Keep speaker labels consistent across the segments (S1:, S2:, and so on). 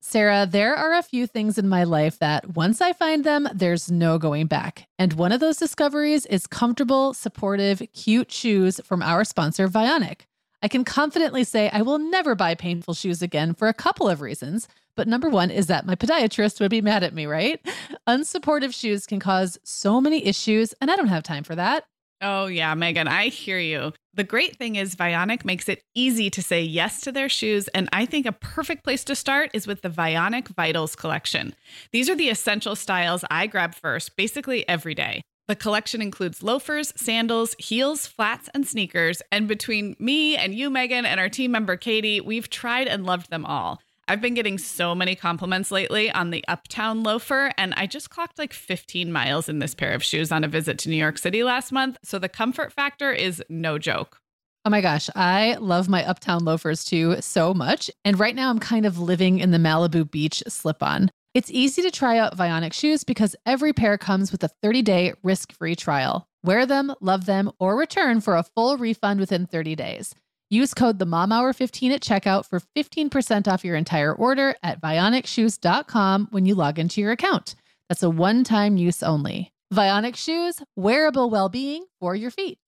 S1: Sarah, there are a few things in my life that once I find them, there's no going back. And one of those discoveries is comfortable, supportive, cute shoes from our sponsor, Vionic. I can confidently say I will never buy painful shoes again for a couple of reasons. But number one is that my podiatrist would be mad at me, right? Unsupportive shoes can cause so many issues, and I don't have time for that.
S2: Oh, yeah, Meagan, I hear you. The great thing is, Vionic makes it easy to say yes to their shoes. And I think a perfect place to start is with the Vionic Vitals collection. These are the essential styles I grab first, basically every day. The collection includes loafers, sandals, heels, flats, and sneakers. And between me and you, Meagan, and our team member, Katie, we've tried and loved them all. I've been getting so many compliments lately on the Uptown loafer, and I just clocked like 15 miles in this pair of shoes on a visit to New York City last month. So the comfort factor is no joke.
S1: Oh my gosh, I love my Uptown loafers too so much. And right now I'm kind of living in the Malibu Beach slip on. It's easy to try out Vionic shoes because every pair comes with a 30 day risk free trial. Wear them, love them, or return for a full refund within 30 days. Use code the Mom Hour 15 at checkout for 15% off your entire order at vionicshoes.com when you log into your account. That's a one-time use only. Vionic shoes, wearable well-being for your feet.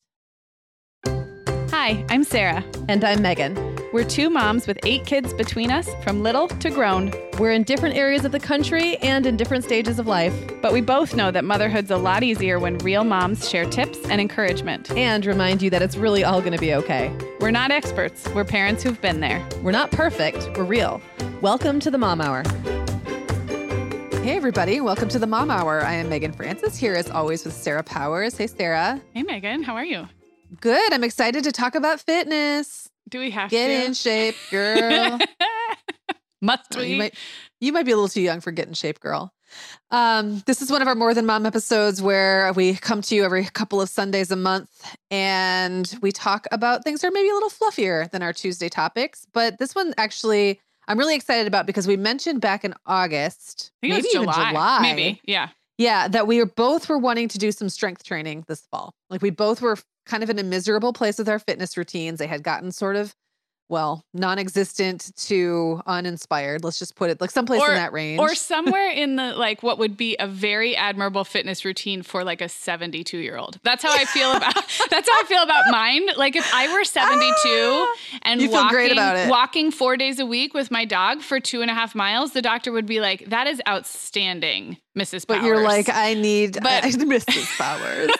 S2: Hi, I'm Sarah.
S3: And I'm Meagan.
S2: We're two moms with eight kids between us, from little to grown.
S3: We're in different areas of the country and in different stages of life.
S2: But we both know that motherhood's a lot easier when real moms share tips and encouragement.
S3: And remind you that it's really all going to be okay.
S2: We're not experts, we're parents who've been there.
S3: We're not perfect, we're real. Welcome to the Mom Hour. Hey, everybody. Welcome to the Mom Hour. I am Meagan Francis here, as always, with Sarah Powers. Hey, Sarah.
S2: Hey, Meagan. How are you?
S3: Good. I'm excited to talk about fitness.
S2: Do we have
S3: Get
S2: to?
S3: Get in shape, girl.
S2: Must we?
S3: you might you might be a little too young for get in shape, girl. Um, this is one of our more than mom episodes where we come to you every couple of Sundays a month and we talk about things that are maybe a little fluffier than our Tuesday topics. But this one actually I'm really excited about because we mentioned back in August, maybe
S2: it
S3: even
S2: July.
S3: July,
S2: Maybe. Yeah.
S3: yeah, that we were both were wanting to do some strength training this fall. Like we both were kind of in a miserable place with our fitness routines. They had gotten sort of, well, non-existent to uninspired. Let's just put it like someplace
S2: Or-
S3: in that range.
S2: Or somewhere in the like what would be a very admirable fitness routine for like a 72 year old. That's how I feel about that's how I feel about mine. Like if I were 72 ah, and
S3: You feel
S2: walking,
S3: great about it.
S2: walking four days a week with my dog for two and a half miles, the doctor would be like, that is outstanding, Mrs. Powers.
S3: but you're like, I need
S2: But-
S3: I Mrs. Powers.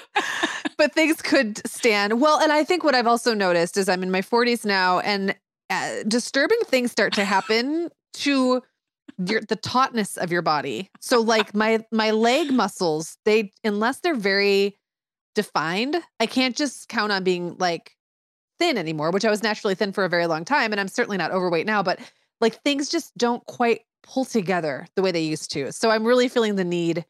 S3: But things could stand. Well, and I think what I've also noticed is I'm in my 40s now and uh, disturbing things start to happen to your, the tautness of your body. So like my my leg muscles, they unless they're very defined, I can't just count on being like thin anymore, which I was naturally thin for a very long time and I'm certainly not overweight now, but like things just don't quite pull together the way they used to. So I'm really feeling the need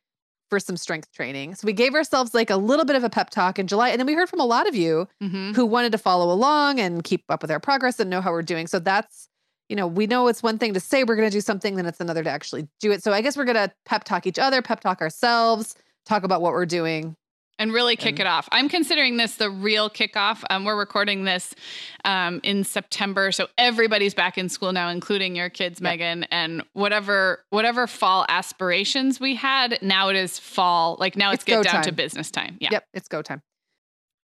S3: for some strength training. So we gave ourselves like a little bit of a pep talk in July. And then we heard from a lot of you
S2: Mhm.
S3: who wanted to follow along and keep up with our progress and know how we're doing. So that's, you know, we know it's one thing to say we're going to do something, then it's another to actually do it. So I guess we're going to pep talk each other, pep talk ourselves, talk about what we're doing.
S2: And really kick
S3: And-
S2: it off. I'm considering this the real kickoff. Um, we're recording this um, in September, so everybody's back in school now, including your kids,
S3: Yep.
S2: Meagan. And whatever whatever fall aspirations we had, now it is fall. Like now it's,
S3: It's
S2: get down to business time. Yeah.
S3: Yep, it's go time.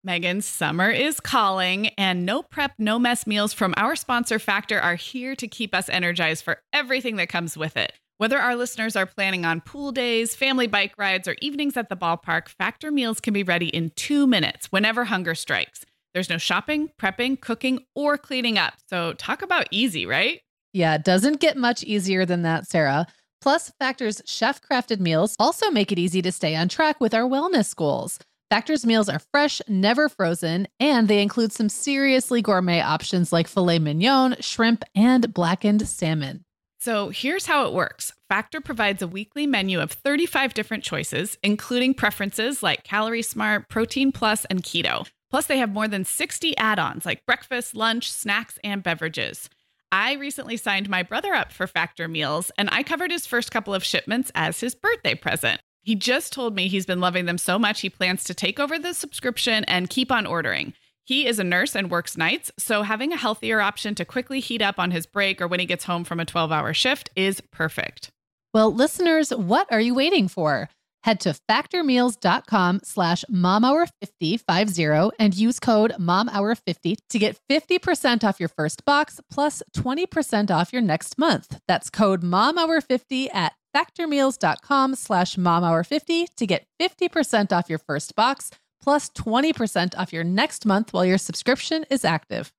S2: Meagan, summer is calling, and no prep, no mess meals from our sponsor Factor are here to keep us energized for everything that comes with it. Whether our listeners are planning on pool days, family bike rides, or evenings at the ballpark, Factor meals can be ready in two minutes whenever hunger strikes. There's no shopping, prepping, cooking, or cleaning up. So, talk about easy, right?
S1: Yeah, it doesn't get much easier than that, Sarah. Plus, Factor's chef crafted meals also make it easy to stay on track with our wellness goals. Factor's meals are fresh, never frozen, and they include some seriously gourmet options like filet mignon, shrimp, and blackened salmon.
S2: So here's how it works Factor provides a weekly menu of 35 different choices, including preferences like Calorie Smart, Protein Plus, and Keto. Plus, they have more than 60 add ons like breakfast, lunch, snacks, and beverages. I recently signed my brother up for Factor meals, and I covered his first couple of shipments as his birthday present. He just told me he's been loving them so much, he plans to take over the subscription and keep on ordering.
S4: He is a nurse and works nights, so having a healthier option to quickly heat up on his break or when he gets home from a 12 hour shift is perfect.
S1: Well, listeners, what are you waiting for? Head to factormeals.com slash momhour50 and use code momhour50 to get 50% off your first box plus 20% off your next month. That's code momhour50 at factormeals.com slash momhour50 to get 50% off your first box plus 20% off your next month while your subscription is active.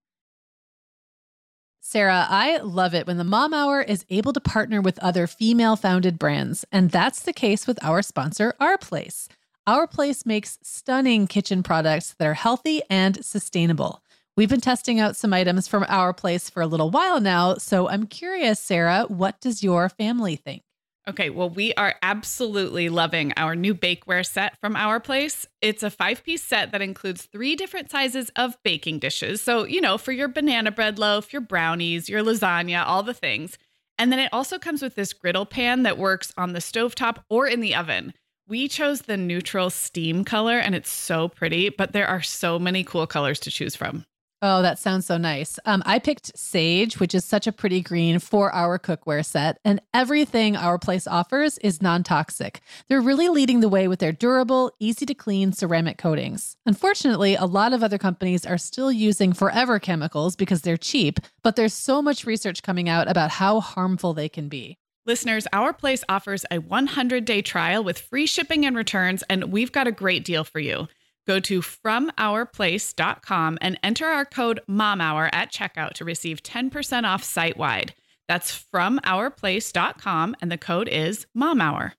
S1: Sarah, I love it when the Mom Hour is able to partner with other female founded brands, and that's the case with our sponsor, Our Place. Our Place makes stunning kitchen products that are healthy and sustainable. We've been testing out some items from Our Place for a little while now, so I'm curious, Sarah, what does your family think?
S4: Okay, well, we are absolutely loving our new bakeware set from our place. It's a five piece set that includes three different sizes of baking dishes. So, you know, for your banana bread loaf, your brownies, your lasagna, all the things. And then it also comes with this griddle pan that works on the stovetop or in the oven. We chose the neutral steam color and it's so pretty, but there are so many cool colors to choose from.
S1: Oh, that sounds so nice. Um, I picked Sage, which is such a pretty green for our cookware set, and everything our place offers is non toxic. They're really leading the way with their durable, easy to clean ceramic coatings. Unfortunately, a lot of other companies are still using forever chemicals because they're cheap, but there's so much research coming out about how harmful they can be.
S4: Listeners, Our Place offers a 100 day trial with free shipping and returns, and we've got a great deal for you. Go to FromOurPlace.com and enter our code MOMHOUR at checkout to receive 10% off site wide. That's FromOurPlace.com and the code is MOMHOUR.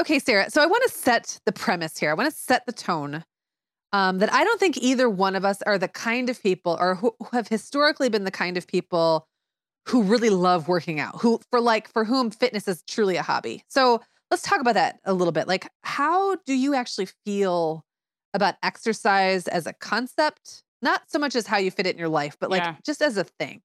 S3: Okay, Sarah. So I want to set the premise here. I want to set the tone um, that I don't think either one of us are the kind of people or who, who have historically been the kind of people who really love working out, who for like for whom fitness is truly a hobby. So let's talk about that a little bit. Like, how do you actually feel about exercise as a concept? Not so much as how you fit it in your life, but like yeah. just as a thing.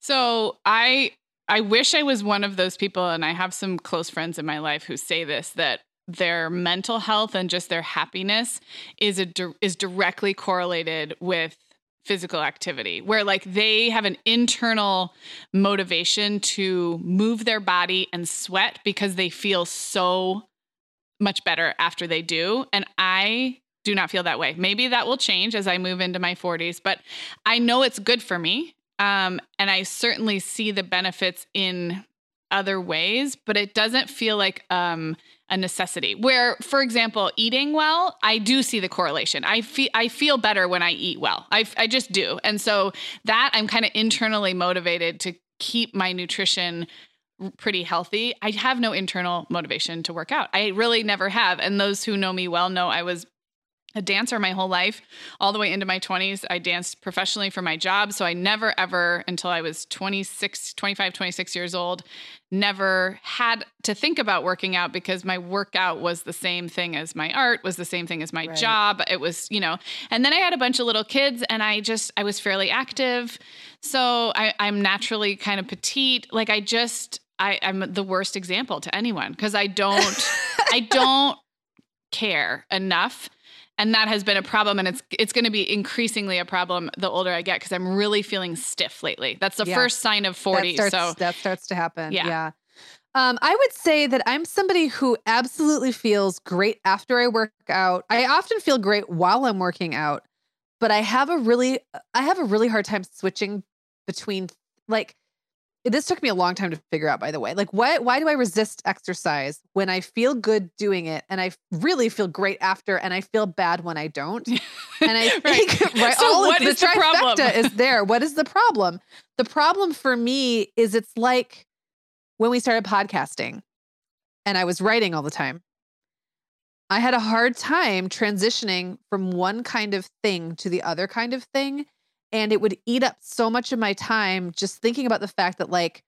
S2: So I I wish I was one of those people, and I have some close friends in my life who say this that their mental health and just their happiness is a is directly correlated with physical activity where like they have an internal motivation to move their body and sweat because they feel so much better after they do. And i do not feel that way. Maybe that will change as i move into my 40s but i know it's good for me um, and i certainly see the benefits in other ways but it doesn't feel like um, a necessity. Where, for example, eating well, I do see the correlation. I feel I feel better when I eat well. I I just do, and so that I'm kind of internally motivated to keep my nutrition pretty healthy. I have no internal motivation to work out. I really never have. And those who know me well know I was a dancer my whole life all the way into my 20s i danced professionally for my job so i never ever until i was 26 25 26 years old never had to think about working out because my workout was the same thing as my art was the same thing as my right. job. It was you know and then i had a bunch of little kids and i just i was fairly active. So I, i'm naturally kind of petite. Like i just I, i'm the worst example to anyone because i don't i don't care enough and that has been a problem and it's it's going to be increasingly a problem the older i get because i'm really feeling stiff lately that's the yeah. first sign of 40
S3: that starts,
S2: so
S3: that starts to happen yeah, yeah. Um, I would say that I'm somebody who absolutely feels great after I work out. I often feel great while I'm working out, but I have a really I have a really hard time switching between like this took me a long time to figure out by the way like why why do i resist exercise when i feel good doing it and i really feel great after and i feel bad when i don't? And i think right, right so all of the, the trifecta is there. What is the problem? The problem for me is it's like when we started podcasting and i was writing all the time. I had a hard time transitioning from one kind of thing to the other kind of thing and it would eat up so much of my time just thinking about the fact that like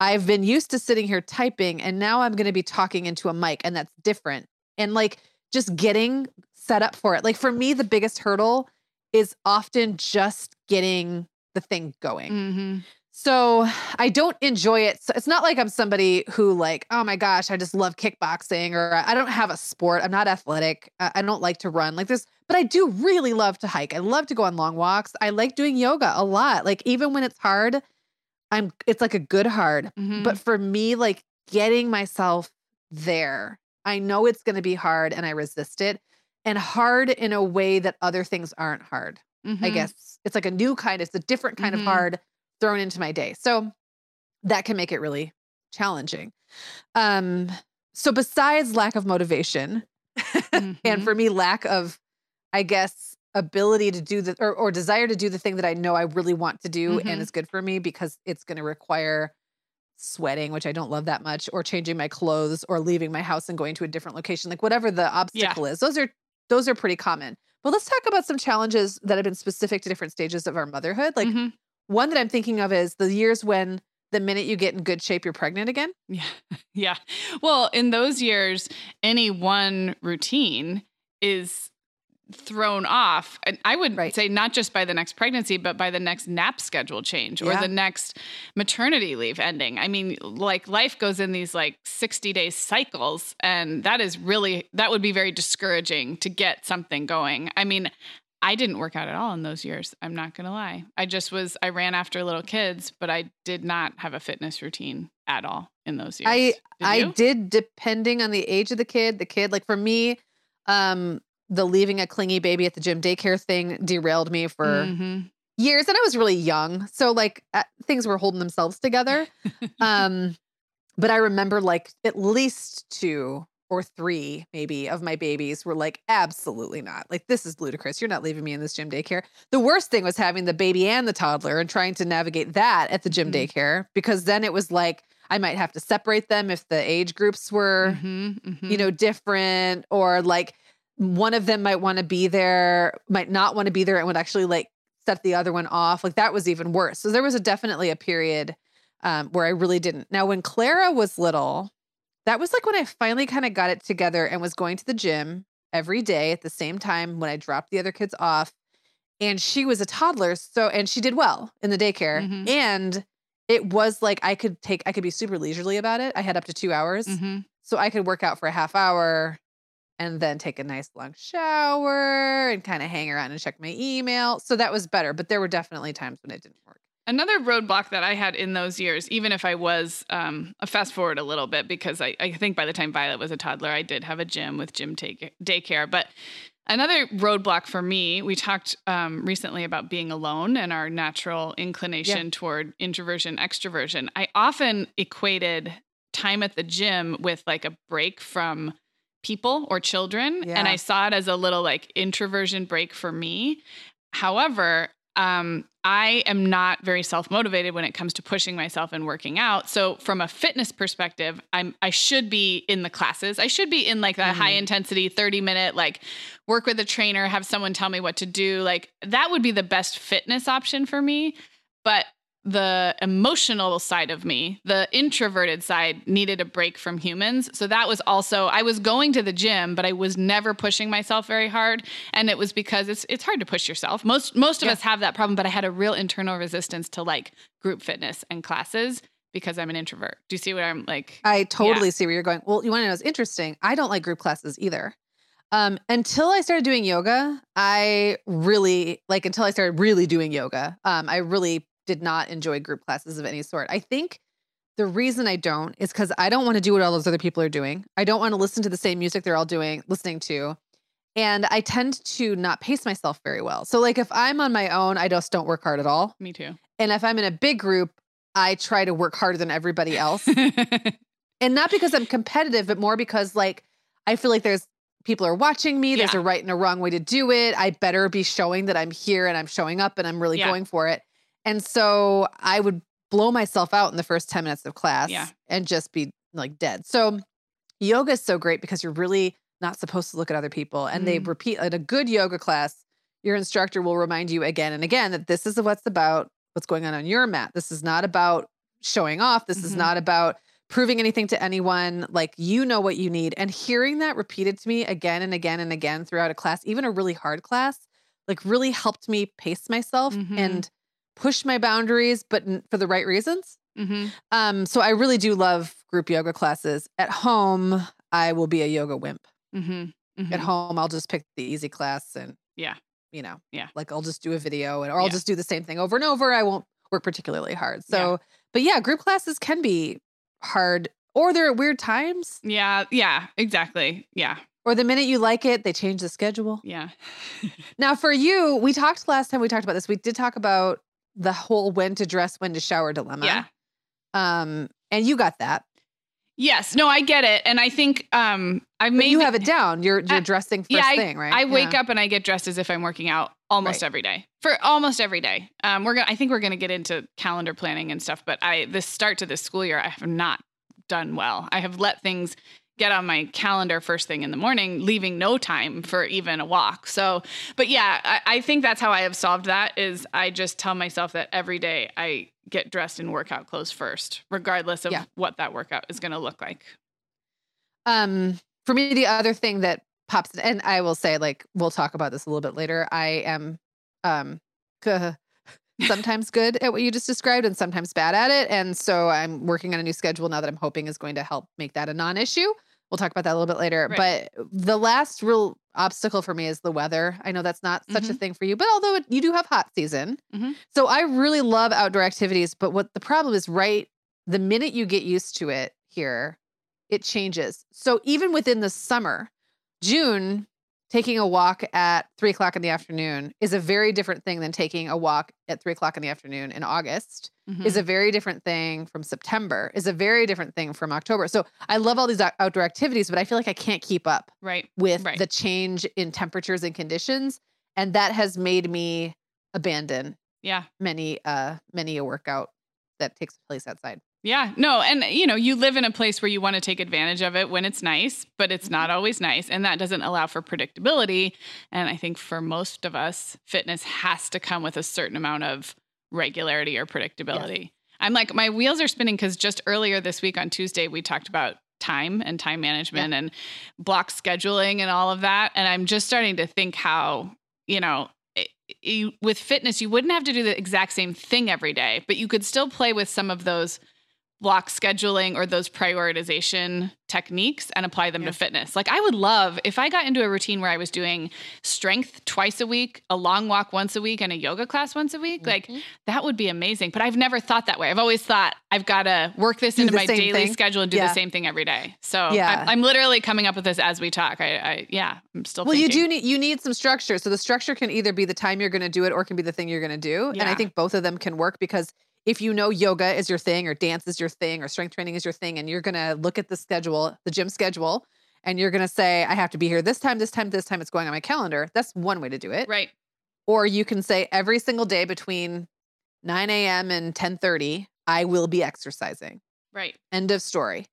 S3: I've been used to sitting here typing and now I'm going to be talking into a mic and that's different. And like just getting set up for it. Like for me the biggest hurdle is often just getting the thing going. Mm-hmm. So I don't enjoy it. So it's not like I'm somebody who like, oh my gosh, I just love kickboxing or I don't have a sport. I'm not athletic. I don't like to run like this, but I do really love to hike. I love to go on long walks. I like doing yoga a lot. Like even when it's hard, I'm it's like a good hard.
S2: Mhm.
S3: But for me, like getting myself there, I know it's going to be hard and I resist it. And hard in a way that other things aren't hard. I
S2: Mhm.
S3: guess it's like a new kind, it's a different kind
S2: Mhm.
S3: of hard thrown into my day. So that can make it really challenging. Um, so besides lack of motivation, and
S2: Mhm.
S3: for me, lack of, I guess, ability to do the or, or desire to do the thing that I know I really want to do
S2: Mhm.
S3: and is good for me because it's going to require sweating, which I don't love that much, or changing my clothes or leaving my house and going to a different location, like whatever the obstacle is. Those are those are pretty common. But let's talk about some challenges that have been specific to different stages of our motherhood. Like
S2: Mhm.
S3: One that I'm thinking of is the years when the minute you get in good shape, you're pregnant again.
S2: Yeah. Yeah. Well, in those years, any one routine is thrown off. And I would
S3: Right.
S2: say not just by the next pregnancy, but by the next nap schedule change or
S3: Yeah.
S2: the next maternity leave ending. I mean, like life goes in these like 60 day cycles. And that is really, that would be very discouraging to get something going. I mean, I didn't work out at all in those years. I'm not going to lie. I just was, I ran after little kids, but I did not have a fitness routine at all in those years.
S3: I
S2: Did
S3: I did depending on the age of the kid. The kid, like for me, um, the leaving a clingy baby at the gym daycare thing derailed me for
S2: Mhm.
S3: years, and I was really young, so like uh, things were holding themselves together. um, but I remember like at least two or three, maybe, of my babies were like, absolutely not. Like this is ludicrous. You're not leaving me in this gym daycare. The worst thing was having the baby and the toddler and trying to navigate that at the gym
S2: Mhm.
S3: daycare because then it was like I might have to separate them if the age groups were
S2: Mhm, mhm.
S3: you know, different or like one of them might want to be there, might not want to be there and would actually like set the other one off. Like that was even worse. So there was a definitely a period um, where I really didn't. Now, when Clara was little, that was like when I finally kind of got it together and was going to the gym every day at the same time when I dropped the other kids off. And she was a toddler. So, and she did well in the daycare.
S2: Mhm.
S3: And it was like I could take, I could be super leisurely about it. I had up to two hours.
S2: Mhm.
S3: So I could work out for a half hour and then take a nice long shower and kind of hang around and check my email. So that was better. But there were definitely times when it didn't work.
S2: Another roadblock that I had in those years, even if I was um, a fast forward a little bit, because I, I think by the time Violet was a toddler, I did have a gym with gym take, daycare. But another roadblock for me, we talked um, recently about being alone and our natural inclination toward introversion, extroversion. I often equated time at the gym with like a break from people or children. And I saw it as a little like introversion break for me. However, um, I am not very self motivated when it comes to pushing myself and working out. So, from a fitness perspective, I'm I should be in the classes. I should be in like that high
S3: Mhm.
S2: intensity, thirty minute like work with a trainer, have someone tell me what to do. Like that would be the best fitness option for me. But the emotional side of me, the introverted side, needed a break from humans. So that was also I was going to the gym, but I was never pushing myself very hard, and it was because it's it's hard to push yourself. Most most of
S3: Yeah.
S2: us have that problem, but I had a real internal resistance to like group fitness and classes because I'm an introvert. Do you see what I'm like?
S3: I totally see where you're going. Well, you want to know what's interesting? I don't like group classes either. Um, until I started doing yoga, I really like until I started really doing yoga. Um, I really did not enjoy group classes of any sort. I think the reason I don't is because I don't want to do what all those other people are doing. I don't want to listen to the same music they're all doing, listening to. And I tend to not pace myself very well. So, like, if I'm on my own, I just don't work hard at all.
S2: Me too.
S3: And if I'm in a big group, I try to work harder than everybody else and not because I'm competitive, but more because like I feel like there's people are watching me. There's
S2: Yeah.
S3: a right and a wrong way to do it. I better be showing that I'm here and I'm showing up and I'm really
S2: Yeah.
S3: going for it. And so I would blow myself out in the first 10 minutes of class
S2: Yeah.
S3: and just be like dead. So yoga is so great because you're really not supposed to look at other people. And they
S2: Mm.
S3: repeat in a good yoga class, your instructor will remind you again and again that this is what's about what's going on on your mat. This is not about showing off. This is
S2: Mhm.
S3: not about proving anything to anyone. Like you know what you need. And hearing that repeated to me again and again and again throughout a class, even a really hard class, like really helped me pace myself
S2: Mhm.
S3: and push my boundaries, but for the right reasons.
S2: Mm-hmm.
S3: Um, so I really do love group yoga classes. At home, I will be a yoga wimp.
S2: Mm-hmm.
S3: At home, I'll just pick the easy class and
S2: Yeah.
S3: you know,
S2: Yeah.
S3: like I'll just do a video and or I'll
S2: Yeah.
S3: just do the same thing over and over. I won't work particularly hard.
S2: Yeah.
S3: So, but yeah, group classes can be hard or they're at weird times
S2: Yeah. Yeah. Exactly. Yeah.
S3: or the minute you like it, they change the schedule.
S2: Yeah.
S3: Now, for you, we talked last time we talked about this. We did talk about the whole when to dress, when to shower dilemma.
S2: Yeah.
S3: Um, and you got that.
S2: Yes. No, I get it. And I think um I maybe
S3: you have it down. You're you're
S2: I-
S3: dressing first
S2: yeah,
S3: thing, right?
S2: I wake
S3: Yeah.
S2: up and I get dressed as if I'm working out almost
S3: Right.
S2: every day. For almost every day. Um we're gonna I think we're gonna get into calendar planning and stuff, but I this start to this school year, I have not done well. I have let things get on my calendar first thing in the morning, leaving no time for even a walk. So, but yeah, I, I think that's how I have solved that is I just tell myself that every day I get dressed in workout clothes first, regardless of
S3: Yeah.
S2: what that workout is going to look like.
S3: Um, for me, the other thing that pops, and I will say, like, we'll talk about this a little bit later. I am, um, sometimes good at what you just described and sometimes bad at it. And so I'm working on a new schedule now that I'm hoping is going to help make that a non issue. We'll talk about that a little bit later.
S2: Right.
S3: But the last real obstacle for me is the weather. I know that's not such a thing for you, but although it, you do have hot season.
S2: Mhm.
S3: So I really love outdoor activities. But what the problem is, right? The minute you get used to it here, it changes. So even within the summer, June, taking a walk at three o'clock in the afternoon is a very different thing than taking a walk at three o'clock in the afternoon in August
S2: Mhm.
S3: is a very different thing from September, is a very different thing from October. So I love all these outdoor activities, but I feel like I can't keep up
S2: right.
S3: with
S2: Right.
S3: the change in temperatures and conditions. And that has made me abandon
S2: Yeah.
S3: many, uh, many a workout that takes place outside.
S2: Yeah, no, and you know, you live in a place where you want to take advantage of it when it's nice, but it's not mm-hmm. always nice, and that doesn't allow for predictability. And I think for most of us, fitness has to come with a certain amount of regularity or predictability. I'm like, my wheels are spinning because just earlier this week on Tuesday, we talked about time and time management and block scheduling and all of that. And I'm just starting to think how, you know, with fitness, you wouldn't have to do the exact same thing every day, but you could still play with some of those block scheduling or those prioritization techniques and apply them
S3: Yeah.
S2: to fitness. Like I would love if I got into a routine where I was doing strength twice a week, a long walk once a week and a yoga class once a week. Like
S3: Mhm.
S2: that would be amazing. But I've never thought that way. I've always thought I've got to work this
S3: Do
S2: into my daily
S3: thing.
S2: schedule and do
S3: Yeah.
S2: the same thing every day. So
S3: Yeah.
S2: I'm, I'm literally coming up with this as we talk. I, I yeah, I'm still
S3: Well, you do need you need some structure. So the structure can either be the time you're going to do it, or it can be the thing you're going to do. And I think both of them can work because if you know yoga is your thing, or dance is your thing, or strength training is your thing, and you're going to look at the schedule, the gym schedule, and you're going to say, I have to be here this time, this time, this time. It's going on my calendar. That's one way to do it.
S2: Right.
S3: Or you can say every single day between 9 a.m. and 10:30, I will be exercising.
S2: Right.
S3: End of story.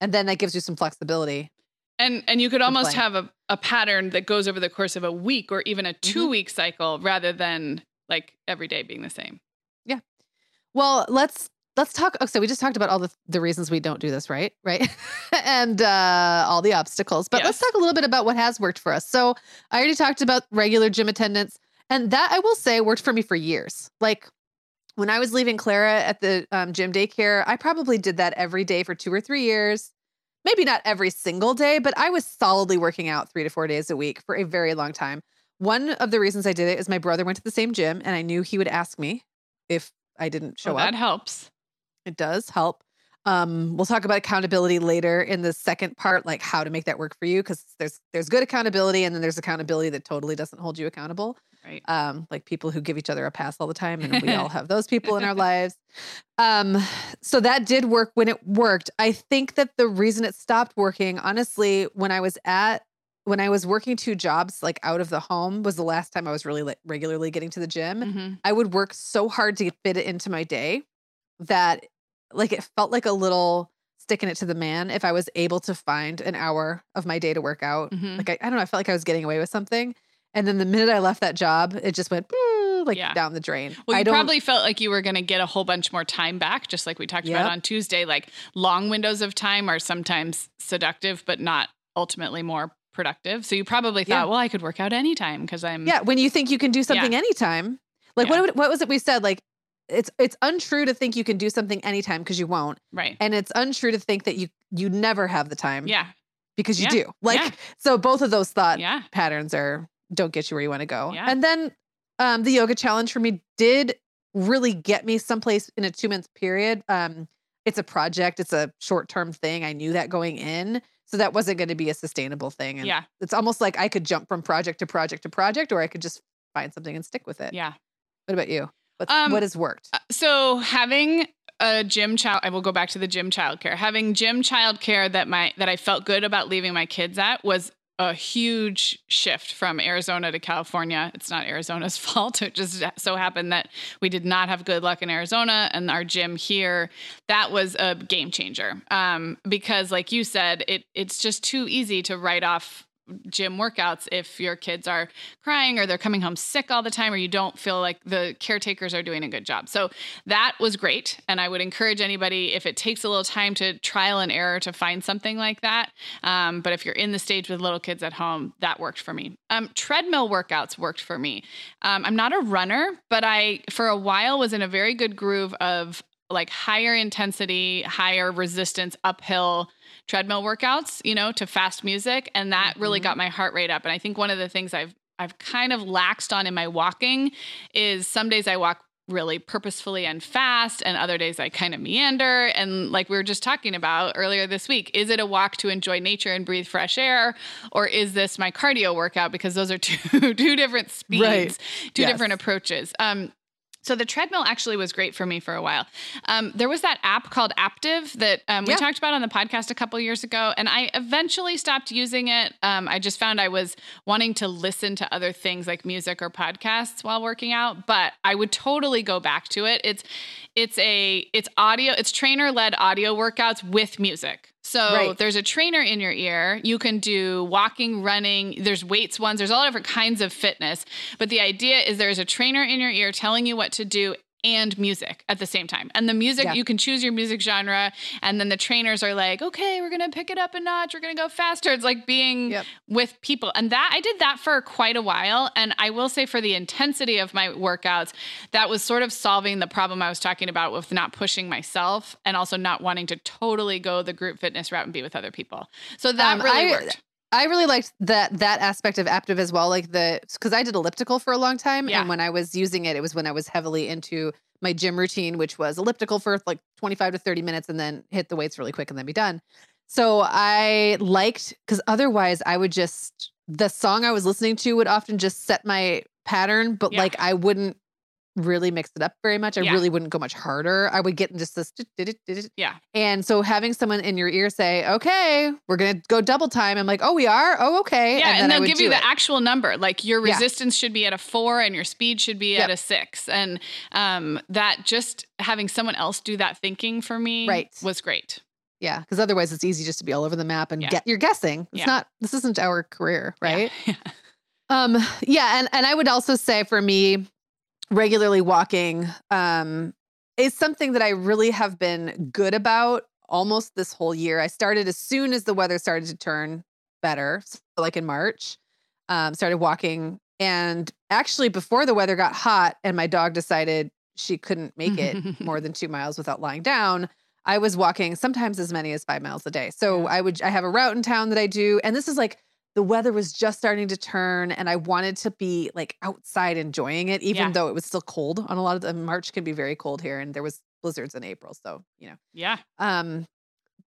S3: And then that gives you some flexibility.
S2: And and you could almost have a, a pattern that goes over the course of a week or even a two
S3: Mm-hmm.
S2: week cycle rather than like every day being the same.
S3: Well, let's let's talk. Oh, so we just talked about all the the reasons we don't do this, right? Right, and uh, all the obstacles. But let's talk a little bit about what has worked for us. So I already talked about regular gym attendance, and that I will say worked for me for years. Like when I was leaving Clara at the um, gym daycare, I probably did that every day for two or three years. Maybe not every single day, but I was solidly working out three to four days a week for a very long time. One of the reasons I did it is my brother went to the same gym, and I knew he would ask me if I didn't show
S2: So
S3: up.
S2: that helps.
S3: It does help. Um, we'll talk about accountability later in the second part, like how to make that work for you, because there's there's good accountability and then there's accountability that totally doesn't hold you accountable.
S2: Right.
S3: Um, like people who give each other a pass all the time, and we all have those people in our lives. Um, so that did work when it worked. I think that the reason it stopped working, honestly, when I was at when I was working two jobs like out of the home was the last time I was really like regularly getting to the gym.
S2: Mhm.
S3: I would work so hard to fit it into my day that like it felt like a little sticking it to the man if I was able to find an hour of my day to work out.
S2: Mhm.
S3: Like I, I don't know, I felt like I was getting away with something. And then the minute I left that job, it just went like
S2: Yeah.
S3: down the drain.
S2: Well,
S3: I
S2: you probably felt like you were going to get a whole bunch more time back, just like we talked
S3: Yep.
S2: about on Tuesday. Like long windows of time are sometimes seductive, but not ultimately more productive. So you probably thought,
S3: Yeah.
S2: well, I could work out anytime because I'm
S3: Yeah, when you think you can do something anytime. Like
S2: Yeah.
S3: what what was it we said? Like it's it's untrue to think you can do something anytime because you won't.
S2: Right.
S3: And it's untrue to think that you you never have the time
S2: Yeah.
S3: because you
S2: Yeah.
S3: do. Like
S2: Yeah.
S3: so both of those thought
S2: Yeah.
S3: patterns are don't get you where you want to go.
S2: Yeah.
S3: And then um the yoga challenge for me did really get me someplace in a 2 month period. Um it's a project, it's a short-term thing. I knew that going in. So that wasn't going to be a sustainable thing and
S2: Yeah.
S3: it's almost like I could jump from project to project to project or I could just find something and stick with it.
S2: Yeah.
S3: What about you? What
S2: Um,
S3: what has worked?
S2: Uh, So having a gym child, I will go back to the gym childcare. Having gym childcare that my that I felt good about leaving my kids at was a huge shift from Arizona to California. It's not Arizona's fault. It just so happened that we did not have good luck in Arizona, and our gym here that was a game changer. Um, because, like you said, it it's just too easy to write off gym workouts if your kids are crying or they're coming home sick all the time or you don't feel like the caretakers are doing a good job. So that was great. And I would encourage anybody, if it takes a little time to trial and error to find something like that. Um, but if you're in the stage with little kids at home, that worked for me. Um, treadmill workouts worked for me. Um, I'm not a runner, but I, for a while, was in a very good groove of like higher intensity, higher resistance uphill treadmill workouts, you know, to fast music. And that really
S3: Mhm.
S2: got my heart rate up. And I think one of the things I've I've kind of laxed on in my walking is some days I walk really purposefully and fast and other days I kind of meander and like we were just talking about earlier this week is it a walk to enjoy nature and breathe fresh air or is this my cardio workout because those are two two different speeds
S3: Right.
S2: two
S3: Yes.
S2: different approaches um so the treadmill actually was great for me for a while. Um, there was that app called Aaptiv that um, we
S3: Yeah.
S2: talked about on the podcast a couple years ago, and I eventually stopped using it. Um, I just found I was wanting to listen to other things like music or podcasts while working out, but I would totally go back to it. It's it's a it's audio, it's trainer led audio workouts with music. So
S3: Right.
S2: there's a trainer in your ear. You can do walking, running. There's weights ones. There's all different kinds of fitness. But the idea is there's a trainer in your ear telling you what to do and music at the same time. And the music,
S3: Yeah.
S2: you can choose your music genre. And then the trainers are like, okay, we're going to pick it up a notch. We're going to go faster. It's like being
S3: Yep.
S2: with people. And that I did that for quite a while. And I will say for the intensity of my workouts, that was sort of solving the problem I was talking about with not pushing myself and also not wanting to totally go the group fitness route and be with other people. So that
S3: Um,
S2: really
S3: I-
S2: worked.
S3: I really liked that that aspect of Aaptiv as well. Like the because I did elliptical for a long time,
S2: Yeah.
S3: and when I was using it, it was when I was heavily into my gym routine, which was elliptical for like twenty five to thirty minutes, and then hit the weights really quick and then be done. So I liked because otherwise I would just the song I was listening to would often just set my pattern, but
S2: Yeah.
S3: like I wouldn't really mix it up very much. I
S2: Yeah.
S3: really wouldn't go much harder. I would get in just this.
S2: Yeah.
S3: And so having someone in your ear say, "Okay, we're gonna go double time," I'm like, "Oh, we are. Oh, okay."
S2: Yeah, and,
S3: then I
S2: they'll give you the
S3: it.
S2: actual number. Like your
S3: Yeah.
S2: resistance should be at a four and your speed should be at a six. And um, that just having someone else do that thinking for me
S3: Right.
S2: was great.
S3: Yeah, because otherwise it's easy just to be all over the map and
S2: Yeah.
S3: get you're guessing. It's
S2: Yeah.
S3: not. This isn't our career, right? Yeah. Um, yeah, and and I would also say for me, regularly walking um is something that I really have been good about almost this whole year. I started as soon as the weather started to turn better, so like in March. Um, started walking, and actually before the weather got hot and my dog decided she couldn't make it more than two miles without lying down. I was walking sometimes as many as five miles a day. So
S2: Yeah.
S3: I would I have a route in town that I do, and this is like the weather was just starting to turn, and I wanted to be like outside enjoying it, even
S2: Yeah.
S3: though it was still cold. On a lot of the March can be very cold here, and there was blizzards in April, so you know.
S2: yeah.
S3: Um,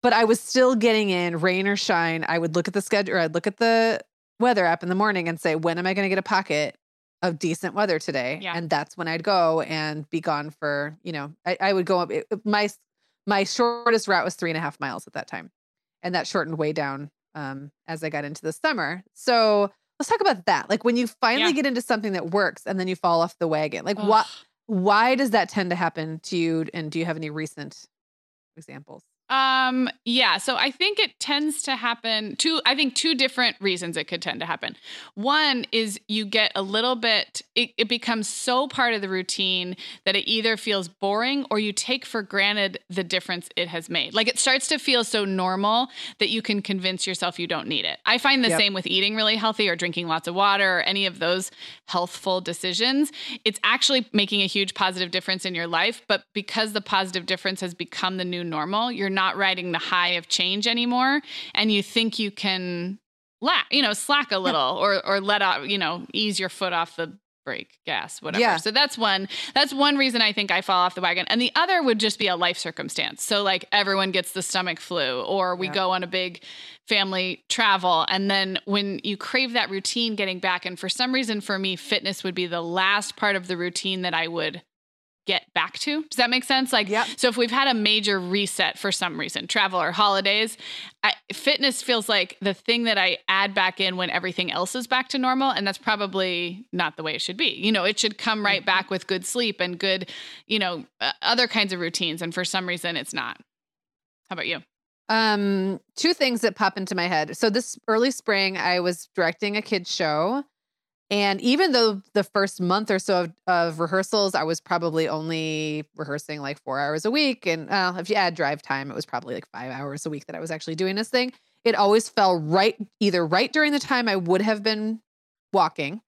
S3: but I was still getting in, rain or shine. I would look at the schedule, or I'd look at the weather app in the morning and say, when am I going to get a pocket of decent weather today?
S2: Yeah.
S3: And that's when I'd go and be gone for, you know, I, I would go up. it- my my shortest route was three and a half miles at that time, and that shortened way down um, as I got into the summer. So let's talk about that. Like when you finally
S2: Yeah.
S3: get into something that works, and then you fall off the wagon. Like what? Why does that tend to happen to you? And do you have any recent examples?
S2: Um, yeah. So I think it tends to happen two, I think two different reasons it could tend to happen. One is you get a little bit, it, it becomes so part of the routine that it either feels boring or you take for granted the difference it has made. Like it starts to feel so normal that you can convince yourself you don't need it. I find the
S3: Yep.
S2: same with eating really healthy or drinking lots of water or any of those healthful decisions. It's actually making a huge positive difference in your life, but because the positive difference has become the new normal, you're not riding the high of change anymore and you think you can la- you know, slack a little or or let out, you know, ease your foot off the brake, gas, whatever.
S3: Yeah.
S2: So that's one that's one reason I think I fall off the wagon. And the other would just be a life circumstance. So like everyone gets the stomach flu or we
S3: Yeah.
S2: go on a big family travel and then when you crave that routine getting back and for some reason for me fitness would be the last part of the routine that I would get back to. Does that make sense? Like,
S3: Yep.
S2: so if we've had a major reset for some reason, travel or holidays, I, fitness feels like the thing that I add back in when everything else is back to normal. And that's probably not the way it should be. You know, it should come right back with good sleep and good, you know, uh, other kinds of routines. And for some reason, it's not. How about you?
S3: Um, two things that pop into my head. So this early spring, I was directing a kids show, and even though the first month or so of, of rehearsals, I was probably only rehearsing like four hours a week, and uh, if you add drive time, it was probably like five hours a week that I was actually doing this thing. It always fell right either right during the time I would have been walking,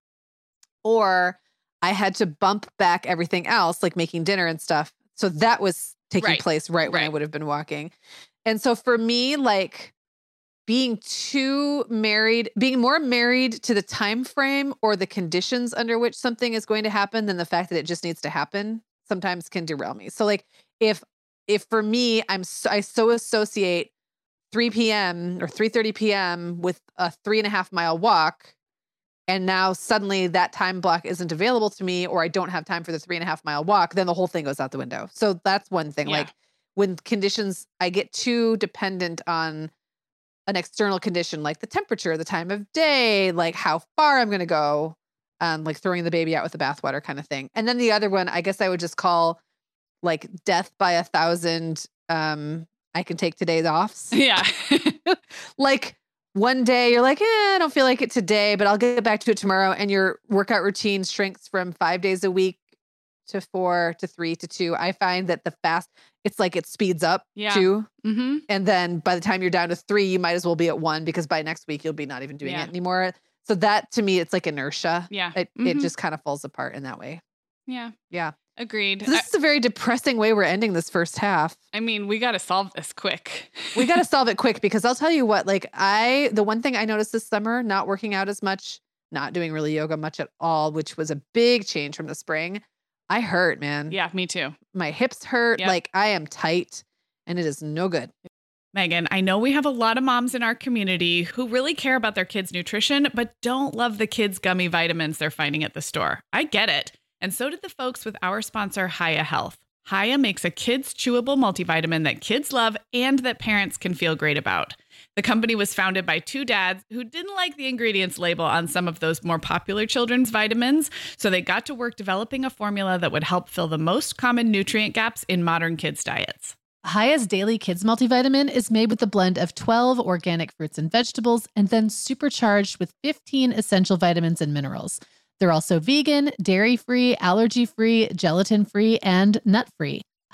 S3: or I had to bump back everything else, like making dinner and stuff. So that was taking
S2: Right.
S3: place right when I would have been walking. And so for me, like being too married, being more married to the time frame or the conditions under which something is going to happen than the fact that it just needs to happen sometimes can derail me. So like if if for me I'm so, I so associate 3 p.m. or 3:30 p.m. with a three and a half mile walk, and now suddenly that time block isn't available to me, or I don't have time for the three and a half mile walk, then the whole thing goes out the window. So that's one thing.
S2: Yeah.
S3: Like when conditions, I get too dependent on an external condition like the temperature, the time of day, like how far I'm going to go, um, like throwing the baby out with the bathwater kind of thing. And then the other one, I guess I would just call like death by a thousand. Um, I can take today's offs.
S2: Yeah.
S3: like one day you're like, eh, I don't feel like it today, but I'll get back to it tomorrow. And your workout routine shrinks from five days a week to four to three to two. I find that the fast, it's like it speeds up
S2: Yeah.
S3: too.
S2: mm-hmm.
S3: And then by the time you're down to three, you might as well be at one because by next week you'll be not even doing
S2: Yeah.
S3: it anymore. So that to me, it's like inertia.
S2: Yeah.
S3: It, it
S2: Mhm.
S3: just kind of falls apart in that way.
S2: yeah.
S3: Yeah.
S2: Agreed.
S3: So this is a very depressing way we're ending this first half.
S2: I, I mean, we got to solve this quick.
S3: we got to solve it quick because I'll tell you what, like I, the one thing I noticed this summer, not working out as much, not doing really yoga much at all, which was a big change from the spring. I hurt, man.
S2: yeah, me too.
S3: My hips hurt.
S2: Yep.
S3: Like I am tight and it is no good.
S4: Meagan, I know we have a lot of moms in our community who really care about their kids' nutrition, but don't love the kids' gummy vitamins they're finding at the store. I get it. And so did the folks with our sponsor, Hiya Health. Hiya makes a kids' chewable multivitamin that kids love and that parents can feel great about. The company was founded by two dads who didn't like the ingredients label on some of those more popular children's vitamins, so they got to work developing a formula that would help fill the most common nutrient gaps in modern kids' diets.
S1: Hiya's Daily Kids Multivitamin is made with a blend of 12 organic fruits and vegetables and then supercharged with 15 essential vitamins and minerals. They're also vegan, dairy free, allergy free, gelatin free, and nut free.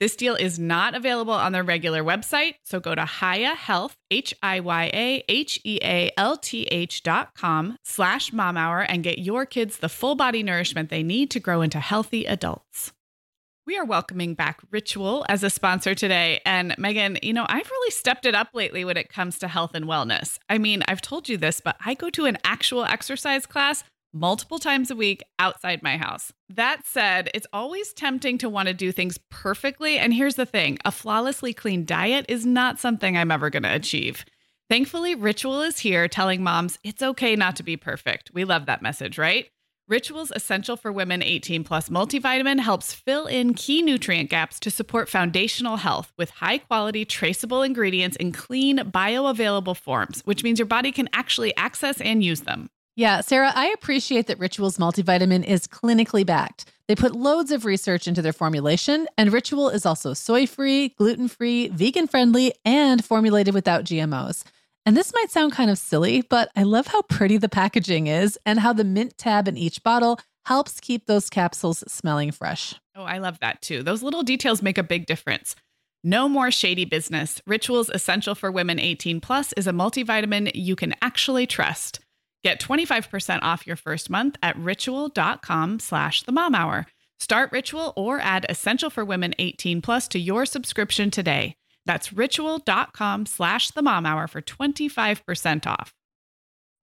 S4: This deal is not available on their regular website, so go to Hiya Health, H-I-Y-A-H-E-A-L-T-H dot com slash momhour and get your kids the full body nourishment they need to grow into healthy adults. We are welcoming back Ritual as a sponsor today. And Meagan, you know, I've really stepped it up lately when it comes to health and wellness. I mean, I've told you this, but I go to an actual exercise class multiple times a week outside my house. That said, it's always tempting to want to do things perfectly. And here's the thing a flawlessly clean diet is not something I'm ever going to achieve. Thankfully, Ritual is here telling moms it's okay not to be perfect. We love that message, right? Ritual's Essential for Women 18 Plus multivitamin helps fill in key nutrient gaps to support foundational health with high quality, traceable ingredients in clean, bioavailable forms, which means your body can actually access and use them.
S1: Yeah, Sarah, I appreciate that Ritual's multivitamin is clinically backed. They put loads of research into their formulation, and Ritual is also soy free, gluten free, vegan friendly, and formulated without GMOs. And this might sound kind of silly, but I love how pretty the packaging is and how the mint tab in each bottle helps keep those capsules smelling fresh.
S4: Oh, I love that too. Those little details make a big difference. No more shady business. Rituals Essential for Women 18 Plus is a multivitamin you can actually trust. Get 25% off your first month at ritual.com slash the mom hour. Start Ritual or add Essential for Women 18 Plus to your subscription today. That's ritual.com slash the mom hour for 25% off.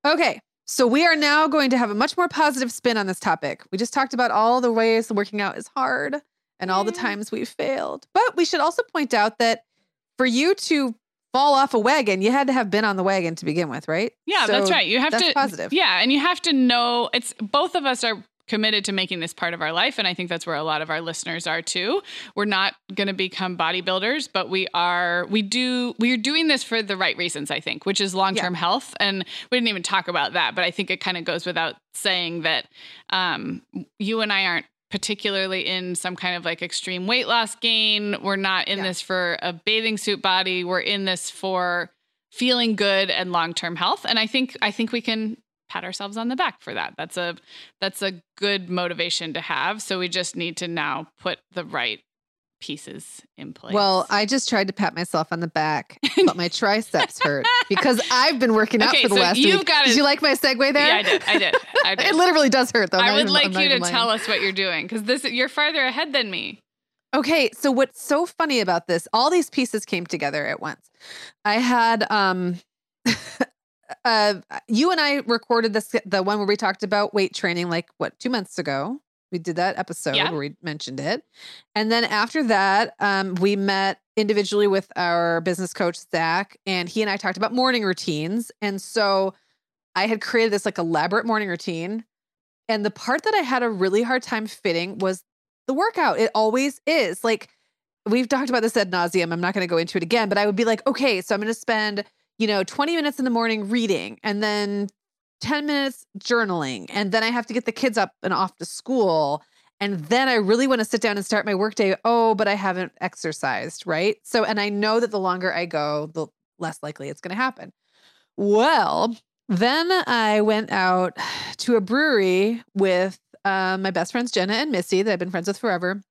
S3: Okay. So we are now going to have a much more positive spin on this topic. We just talked about all the ways working out is hard and all the times we've failed. But we should also point out that for you to fall off a wagon, you had to have been on the wagon to begin with, right?
S2: Yeah, so that's right. You have to
S3: positive.
S2: Yeah, and you have to know it's both of us are committed to making this part of our life and i think that's where a lot of our listeners are too we're not going to become bodybuilders but we are we do we're doing this for the right reasons i think which is long-term yeah. health and we didn't even talk about that but i think it kind of goes without saying that um, you and i aren't particularly in some kind of like extreme weight loss gain we're not in yeah. this for a bathing suit body we're in this for feeling good and long-term health and i think i think we can pat ourselves on the back for that. That's a that's a good motivation to have. So we just need to now put the right pieces in place.
S3: Well, I just tried to pat myself on the back, but my triceps hurt because I've been working out okay, for the so last you've week. Got did you like my segue there?
S2: Yeah, I did. I did. I did.
S3: it literally does hurt though.
S2: I would even, like you to lying. tell us what you're doing because this you're farther ahead than me.
S3: Okay, so what's so funny about this? All these pieces came together at once. I had um uh, you and I recorded this the one where we talked about weight training like what two months ago. We did that episode yeah. where we mentioned it, and then after that, um, we met individually with our business coach Zach, and he and I talked about morning routines. And so, I had created this like elaborate morning routine, and the part that I had a really hard time fitting was the workout. It always is like we've talked about this ad nauseum. I'm not going to go into it again, but I would be like, okay, so I'm going to spend you know, 20 minutes in the morning reading and then 10 minutes journaling. And then I have to get the kids up and off to school. And then I really want to sit down and start my workday. Oh, but I haven't exercised, right? So, and I know that the longer I go, the less likely it's going to happen. Well, then I went out to a brewery with uh, my best friends, Jenna and Missy, that I've been friends with forever.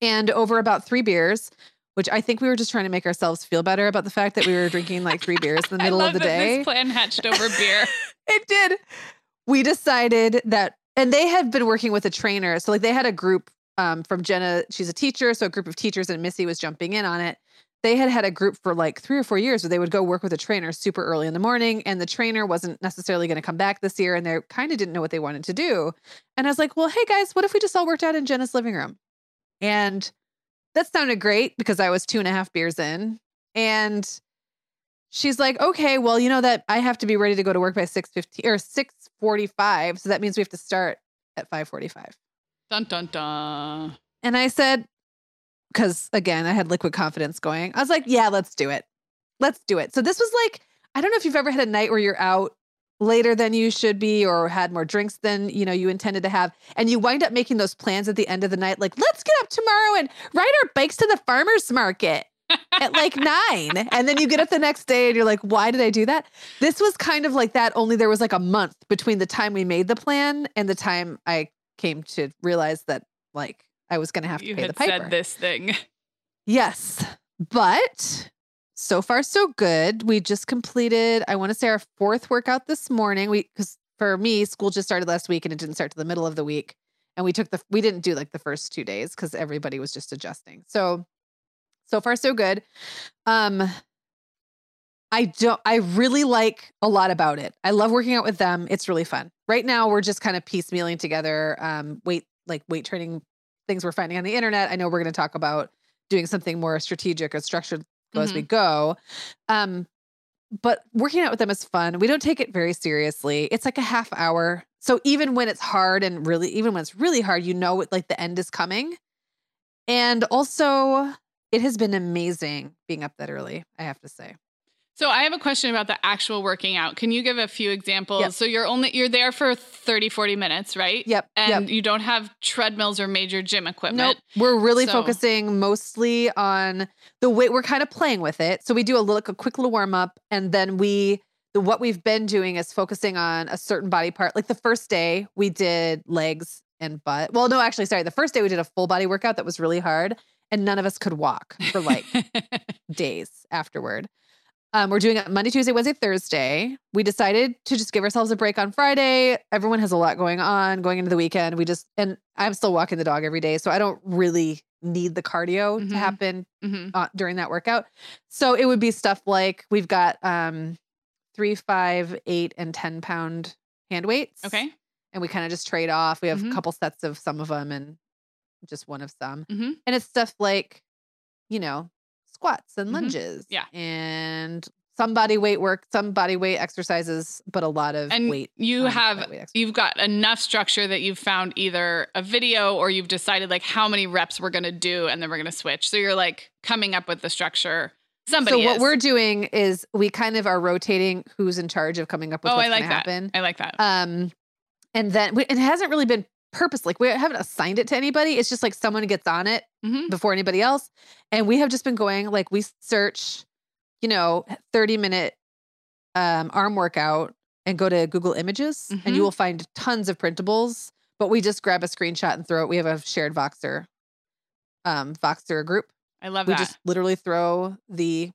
S3: And over about three beers, which I think we were just trying to make ourselves feel better about the fact that we were drinking like three beers in the middle of the day.
S2: This plan hatched over beer.
S3: it did. We decided that, and they had been working with a trainer. So, like, they had a group um, from Jenna. She's a teacher. So, a group of teachers, and Missy was jumping in on it. They had had a group for like three or four years where they would go work with a trainer super early in the morning. And the trainer wasn't necessarily going to come back this year. And they kind of didn't know what they wanted to do. And I was like, well, hey guys, what if we just all worked out in Jenna's living room? And that sounded great because I was two and a half beers in. And she's like, okay, well, you know that I have to be ready to go to work by 6.15 or 645. So that means we have to start at 545.
S2: Dun dun dun.
S3: And I said, because again, I had liquid confidence going. I was like, yeah, let's do it. Let's do it. So this was like, I don't know if you've ever had a night where you're out later than you should be or had more drinks than you know you intended to have and you wind up making those plans at the end of the night like let's get up tomorrow and ride our bikes to the farmers market at like nine and then you get up the next day and you're like why did i do that this was kind of like that only there was like a month between the time we made the plan and the time i came to realize that like i was going to have to
S2: you
S3: pay the piper
S2: said this thing
S3: yes but so far so good. We just completed, I want to say our fourth workout this morning. We because for me, school just started last week and it didn't start to the middle of the week. And we took the we didn't do like the first two days because everybody was just adjusting. So so far so good. Um I don't I really like a lot about it. I love working out with them. It's really fun. Right now we're just kind of piecemealing together um weight like weight training things we're finding on the internet. I know we're going to talk about doing something more strategic or structured mm-hmm. as we mm-hmm. go. Um, but working out with them is fun. We don't take it very seriously. It's like a half hour. So even when it's hard and really, even when it's really hard, you know, it, like the end is coming. And also, it has been amazing being up that early, I have to say.
S2: So I have a question about the actual working out. Can you give a few examples?
S3: Yep.
S2: So you're only you're there for 30 40 minutes, right?
S3: Yep.
S2: And
S3: yep.
S2: you don't have treadmills or major gym equipment.
S3: Nope. We're really
S2: So-
S3: focusing mostly on the weight we're kind of playing with it. So we do a little a quick little warm up and then we the what we've been doing is focusing on a certain body part. Like the first day we did legs and butt. Well, no, actually, sorry. The first day we did a full body workout that was really hard and none of us could walk for like days afterward. Um, we're doing it Monday, Tuesday, Wednesday, Thursday. We decided to just give ourselves a break on Friday. Everyone has a lot going on going into the weekend. We just, and I'm still walking the dog every day. So I don't really need the cardio
S2: Mhm.
S3: to happen
S2: Mhm.
S3: uh, during that workout. So it would be stuff like we've got um, three, five, eight, and 10 pound hand weights.
S2: Okay.
S3: And we kind of just trade off. We have
S2: Mhm.
S3: a couple sets of some of them and just one of some.
S2: Mhm.
S3: And it's stuff like, you know, squats and
S2: Mhm.
S3: lunges.
S2: Yeah.
S3: And some body weight work, some body weight exercises, but a lot of
S2: And
S3: weight.
S2: you
S3: um,
S2: have
S3: exercises.
S2: you've got enough structure that you've found either a video or you've decided like how many reps we're going to do and then we're going to switch. So you're like coming up with the structure. Somebody
S3: so what we're doing is we kind of are rotating who's in charge of coming up with
S2: Oh,
S3: what's
S2: I like
S3: going to
S2: that.
S3: happen.
S2: I like that.
S3: Um, and then we, it hasn't really been purpose. Like we haven't assigned it to anybody. It's just like someone gets on it
S2: Mhm.
S3: before anybody else. And we have just been going like we search, you know, 30 minute um, arm workout and go to Google Images and
S2: Mhm.
S3: you will find tons of printables, but we just grab a screenshot and throw it. We have a shared Voxer, um, Voxer group.
S2: I love
S3: We
S2: that.
S3: just literally throw the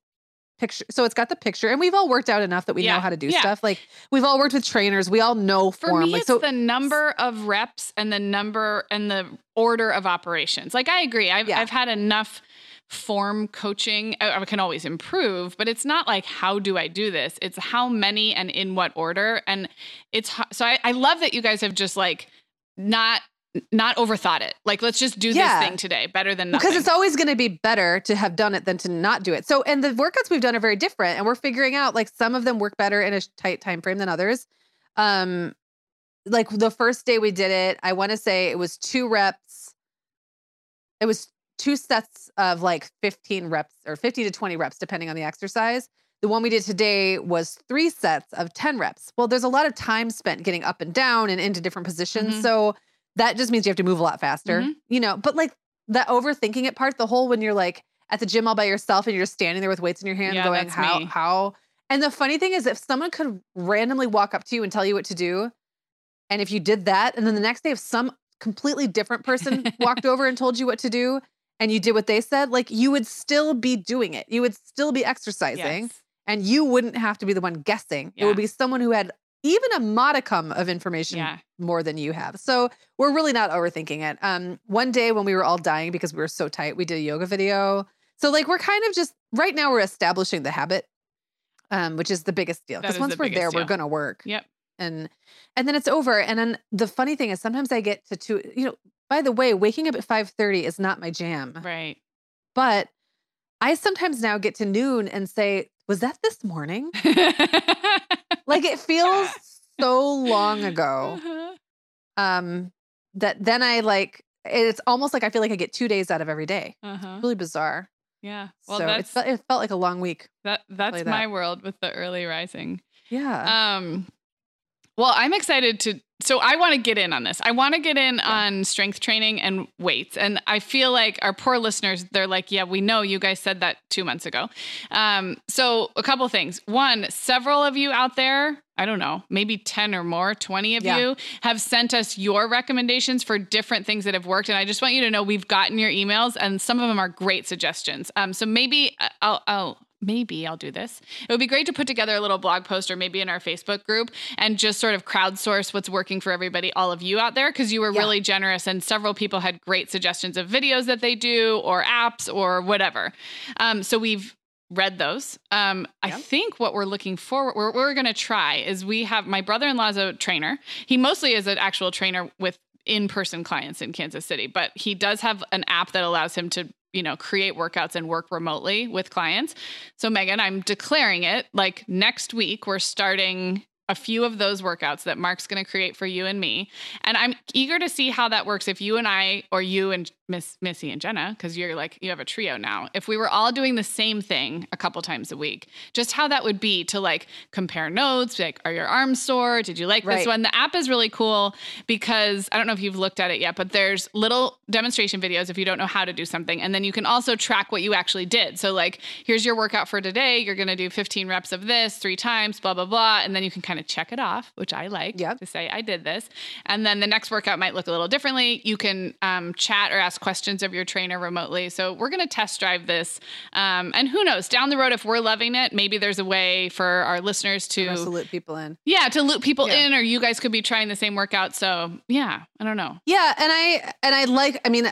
S3: picture. So it's got the picture and we've all worked out enough that we
S2: Yeah,
S3: know how to do
S2: yeah.
S3: stuff. Like we've all worked with trainers. We all know
S2: For
S3: form.
S2: me,
S3: like
S2: it's
S3: so
S2: the number of reps and the number and the order of operations. Like I agree. I've
S3: Yeah.
S2: I've had enough form coaching. I, I can always improve, but it's not like how do I do this? It's how many and in what order. And it's so I, I love that you guys have just like not not overthought it. Like let's just do
S3: Yeah.
S2: this thing today. Better than nothing.
S3: because it's always going to be better to have done it than to not do it. So, and the workouts we've done are very different, and we're figuring out like some of them work better in a tight time frame than others. Um, like the first day we did it, I want to say it was two reps. It was two sets of like 15 reps or 50 to 20 reps, depending on the exercise. The one we did today was three sets of 10 reps. Well, there's a lot of time spent getting up and down and into different positions.
S2: Mhm.
S3: So that just means you have to move a lot faster,
S2: Mhm.
S3: you know, but like the overthinking it part, the whole when you're like at the gym all by yourself and you're just standing there with weights in your hand
S2: Yeah,
S3: going, how,
S2: me.
S3: how. And the funny thing is, if someone could randomly walk up to you and tell you what to do, and if you did that, and then the next day, if some completely different person walked over and told you what to do, and you did what they said, like you would still be doing it. You would still be exercising
S2: Yes.
S3: and you wouldn't have to be the one guessing. It would be someone who had even a modicum of information
S2: Yeah.
S3: More than you have. So we're really not overthinking it. Um, one day when we were all dying because we were so tight, we did a yoga video. So like we're kind of just right now we're establishing the habit, um, which is the biggest deal. Because once
S2: the
S3: we're there,
S2: biggest
S3: we're gonna work.
S2: Yep.
S3: And and then it's over. And then the funny thing is sometimes I get to two, you know, by the way, waking up at 5:30 is not my jam.
S2: Right.
S3: But I sometimes now get to noon and say, was that this morning? Like it feels so long ago.
S2: Uh-huh.
S3: Um that then I like it's almost like I feel like I get two days out of every day.
S2: Uh-huh.
S3: Really bizarre.
S2: Yeah. Well,
S3: so it
S2: that's
S3: felt, it felt like a long week.
S2: that. That's
S3: that.
S2: my world with the early rising.
S3: Yeah.
S2: Um, well, I'm excited to. So I want to get in on this. I want to get in on strength training and weights, and I feel like our poor listeners. They're like, "Yeah, we know you guys said that two months ago." Um, so a couple things. One, several of you out there. I don't know, maybe 10 or more, 20 of
S3: Yeah.
S2: you have sent us your recommendations for different things that have worked. And I just want you to know we've gotten your emails and some of them are great suggestions. Um, so maybe uh, I'll, I'll, maybe I'll do this. It would be great to put together a little blog post or maybe in our Facebook group and just sort of crowdsource what's working for everybody, all of you out there, because you were
S3: Yeah.
S2: really generous and several people had great suggestions of videos that they do or apps or whatever. Um, so we've read those. Um, I think what we're looking forward, what we're going to try is we have my brother-in-law's a trainer. He mostly is an actual trainer with in-person clients in Kansas City, but he does have an app that allows him to you know, create workouts and work remotely with clients. So, Meagan, I'm declaring it like next week, we're starting a few of those workouts that Mark's going to create for you and me. And I'm eager to see how that works if you and I, or you and Miss Missy and Jenna, because you're like, you have a trio now. If we were all doing the same thing a couple times a week, just how that would be to like compare notes, like, are your arms sore? Did you like
S3: Right.
S2: this one? The app is really cool because I don't know if you've looked at it yet, but there's little demonstration videos if you don't know how to do something. And then you can also track what you actually did. So, like, here's your workout for today. You're going to do 15 reps of this three times, blah, blah, blah. And then you can kind of check it off, which I like
S3: Yep.
S2: to say, I did this. And then the next workout might look a little differently. You can um, chat or ask questions of your trainer remotely. So, we're going to test drive this. Um, and who knows, down the road, if we're loving it, maybe there's a way for our listeners to.
S3: To loop people in.
S2: Yeah, to loop people
S3: Yeah.
S2: in, or you guys could be trying the same workout. So yeah, I don't know.
S3: Yeah, and I and I like. I mean,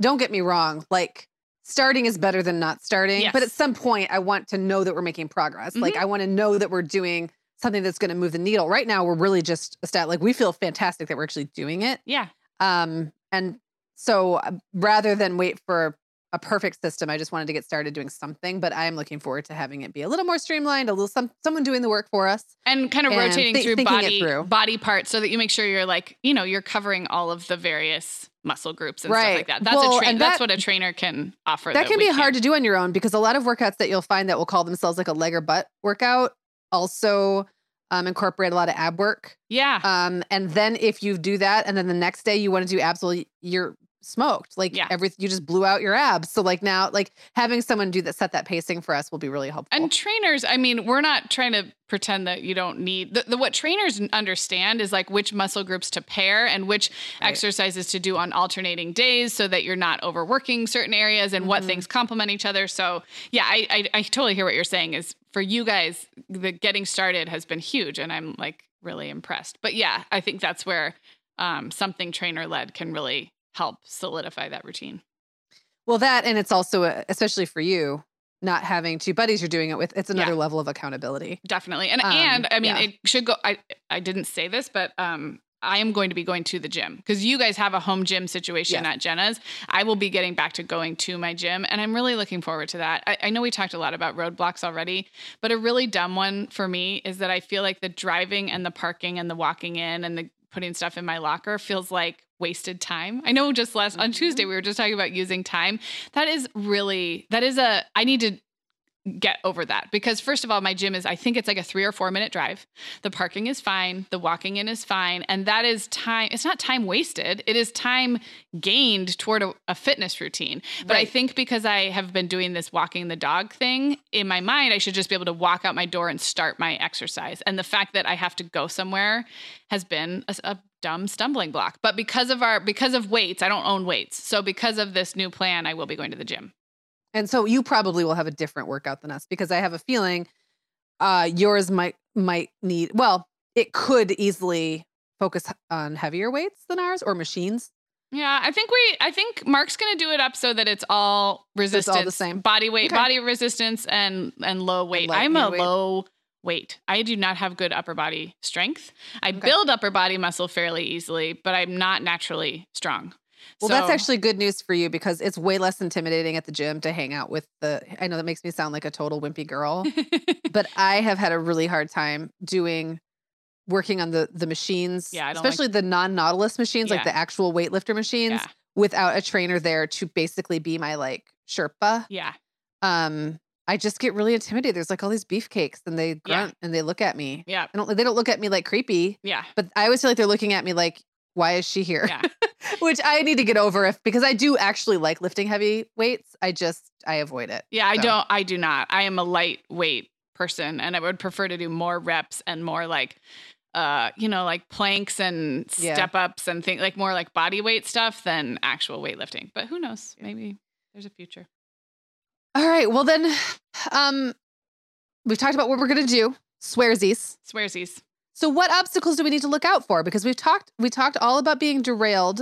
S3: don't get me wrong. Like starting is better than not starting. But at some point, I want to know that we're making progress. Like I want to know that we're doing something that's going to move the needle. Right now, we're really just a stat. Like we feel fantastic that we're actually doing it.
S2: Yeah,
S3: Um, and so uh, rather than wait for a perfect system, I just wanted to get started doing something. But I am looking forward to having it be a little more streamlined, a little some someone doing the work for us.
S2: and kind of
S3: And
S2: rotating
S3: thi-
S2: through body
S3: through.
S2: body parts so that you make sure you're like you know you're covering all of the various muscle groups and stuff like that. That's
S3: Well,
S2: a train.
S3: and
S2: That's what a trainer can offer.
S3: that can
S2: we
S3: be hard to do on your own because a lot of workouts that you'll find that will call themselves like a leg or butt workout also um, incorporate a lot of ab work.
S2: Yeah,
S3: Um, and then if you do that, and then the next day you want to do abs, well, you're smoked. Like
S2: Yeah.
S3: every you just blew out your abs. So like now, like having someone do that, set that pacing for us will be really helpful.
S2: And trainers, I mean, we're not trying to pretend that you don't need the, the what trainers understand is like which muscle groups to pair and which
S3: Right.
S2: exercises to do on alternating days so that you're not overworking certain areas and what
S3: Mhm.
S2: things complement each other. So yeah, I, I I totally hear what you're saying is for you guys, the getting started has been huge and I'm like really impressed. But yeah, I think that's where um, something trainer led can really help solidify that routine.
S3: well, that and it's also uh, especially for you not having two buddies you're doing it with. It's another
S2: Yeah.
S3: level of accountability.
S2: Definitely. And
S3: Um,
S2: and I mean
S3: yeah.
S2: it should go I I didn't say this, but um I am going to be going to the gym because you guys have a home gym situation
S3: Yes.
S2: at Jenna's. I will be getting back to going to my gym, and I'm really looking forward to that. I, I know we talked a lot about roadblocks already, but a really dumb one for me is that I feel like the driving and the parking and the walking in and the putting stuff in my locker feels like wasted time. I know just last on. Tuesday mm-hmm. we were just talking about using time. That is really that is a I need to get over that. Because first of all my gym is i think it's like a three or four minute drive. The parking is fine. The walking in is fine. And that is time it's not time wasted. It is time gained toward a, a fitness routine. But i think because i have been doing this walking the dog thing in my mind i should just be able to walk out my door and start my exercise. And the fact that i have to go somewhere has been a, a dumb stumbling block. But because of our because of weights i don't own weights. So because of this new plan i will be going to the gym
S3: And so you probably will have a different workout than us because I have a feeling uh yours might might need well, it could easily focus on heavier weights than ours or machines.
S2: Yeah, I think we I think Mark's going to do it up so that it's all
S3: it's
S2: resistance,
S3: all the same.
S2: body weight,
S3: Okay.
S2: body resistance and and low weight.
S3: light
S2: I'm a
S3: weight.
S2: low weight. I do not have good upper body strength. I
S3: Okay.
S2: build upper body muscle fairly easily, but I'm not naturally strong.
S3: Well, that's actually good news for you because it's way less intimidating at the gym to hang out with the I know that makes me sound like a total wimpy girl, but I have had a really hard time doing working on the the machines,
S2: Yeah, I don't like-
S3: especially the non-Nautilus machines, like the actual weightlifter machines
S2: yeah.
S3: without a trainer there to basically be my like Sherpa.
S2: Yeah.
S3: um I just get really intimidated. There's like all these beefcakes and they
S2: Yeah.
S3: grunt and they look at me.
S2: Yeah.
S3: I don't they don't look at me like creepy,
S2: Yeah.
S3: but I always feel like they're looking at me like, why is she here?
S2: Yeah.
S3: Which I need to get over if because I do actually like lifting heavy weights. I just I avoid it.
S2: Yeah, I don't I do not. I am a lightweight person and I would prefer to do more reps and more like uh, you know, like planks and
S3: Yeah.
S2: step ups and things like more like body weight stuff than actual weightlifting. But who knows? Maybe there's a future.
S3: All right. Well then um we've talked about what we're gonna do. Swearsies.
S2: Swearsies.
S3: So what obstacles do we need to look out for? Because we've talked we talked all about being derailed.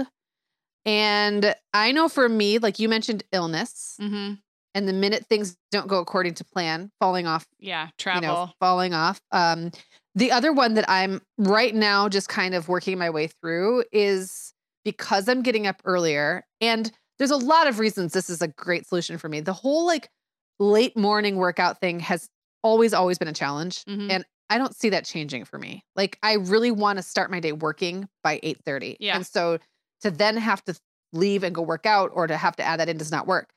S3: And I know for me, like you mentioned illness.
S2: Mm-hmm.
S3: and the minute things don't go according to plan, falling off,
S2: Yeah.
S3: you
S2: Travel.
S3: know, falling off. Um, the other one that I'm right now just kind of working my way through is because I'm getting up earlier and there's a lot of reasons this is a great solution for me. The whole like late morning workout thing has always, always been a challenge.
S2: Mhm.
S3: And I don't see that changing for me. Like I really want to start my day working by 8 30.
S2: Yeah.
S3: And so to then have to leave and go work out or to have to add that in does not work.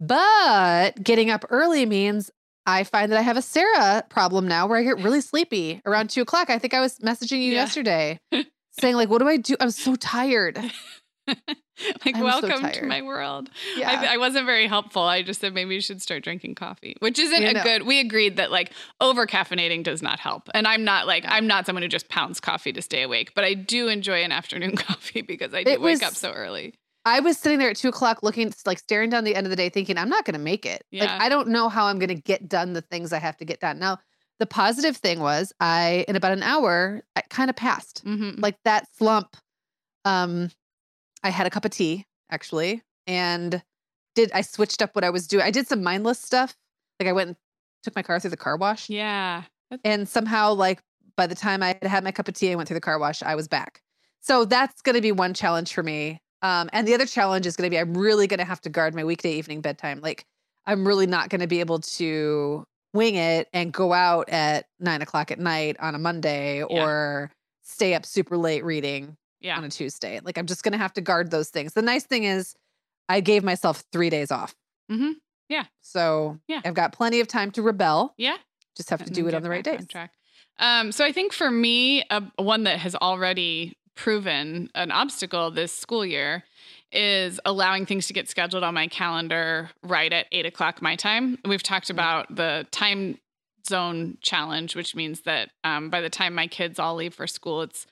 S3: But getting up early means I find that I have a Sarah problem now where I get really sleepy around two o'clock. I think I was messaging you
S2: Yeah.
S3: yesterday saying, like, what do I do? I'm so tired.
S2: like,
S3: I'm so
S2: welcome to my world.
S3: Yeah.
S2: I, I wasn't very helpful. I just said maybe you should start drinking coffee, which isn't
S3: You
S2: a
S3: know.
S2: good. We agreed that like over caffeinating does not help, and I'm not like I'm not someone who just pounds coffee to stay awake, but I do enjoy an afternoon coffee because I do
S3: It
S2: wake
S3: was-
S2: up so early.
S3: I was sitting there at two o'clock looking, like staring down the end of the day, thinking, I'm not going to make it. Like,
S2: Yeah.
S3: I don't know how I'm going to get done the things I have to get done. Now, the positive thing was, I, in about an hour, I kind of passed.
S2: Mm-hmm.
S3: Like that slump. Um, I had a cup of tea, actually, and did I switched up what I was doing. I did some mindless stuff. Like I went and took my car through the car wash.
S2: Yeah.
S3: And somehow, like by the time I had had my cup of tea, I went through the car wash, I was back. So that's going to be one challenge for me. Um, and the other challenge is going to be I'm really going to have to guard my weekday evening bedtime. Like I'm really not going to be able to wing it and go out at nine o'clock at night on a Monday or stay up super late reading
S2: Yeah.
S3: on a Tuesday. Like I'm just going to have to guard those things. The nice thing is I gave myself three days off.
S2: Mhm. Yeah.
S3: So
S2: Yeah.
S3: I've got plenty of time to rebel.
S2: Yeah.
S3: Just have to do it on the right days.
S2: track. Um, so I think for me, uh, one that has already proven an obstacle this school year is allowing things to get scheduled on my calendar right at eight o'clock my time. We've talked about the time zone challenge, which means that um, by the time my kids all leave for school, it's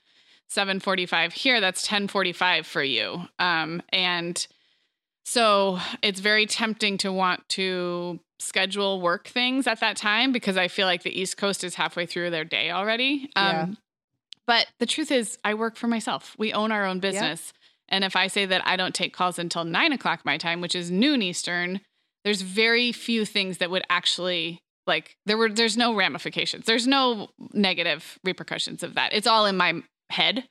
S2: 7:45 here. That's 10:45 for you, um, and so it's very tempting to want to schedule work things at that time because I feel like the East Coast is halfway through their day already. Um,
S3: Yeah.
S2: But the truth is, I work for myself. We own our own business. And if I say that I don't take calls until nine o'clock my time, which is noon Eastern, there's very few things that would actually like there were there's no ramifications. There's no negative repercussions of that. It's all in my head.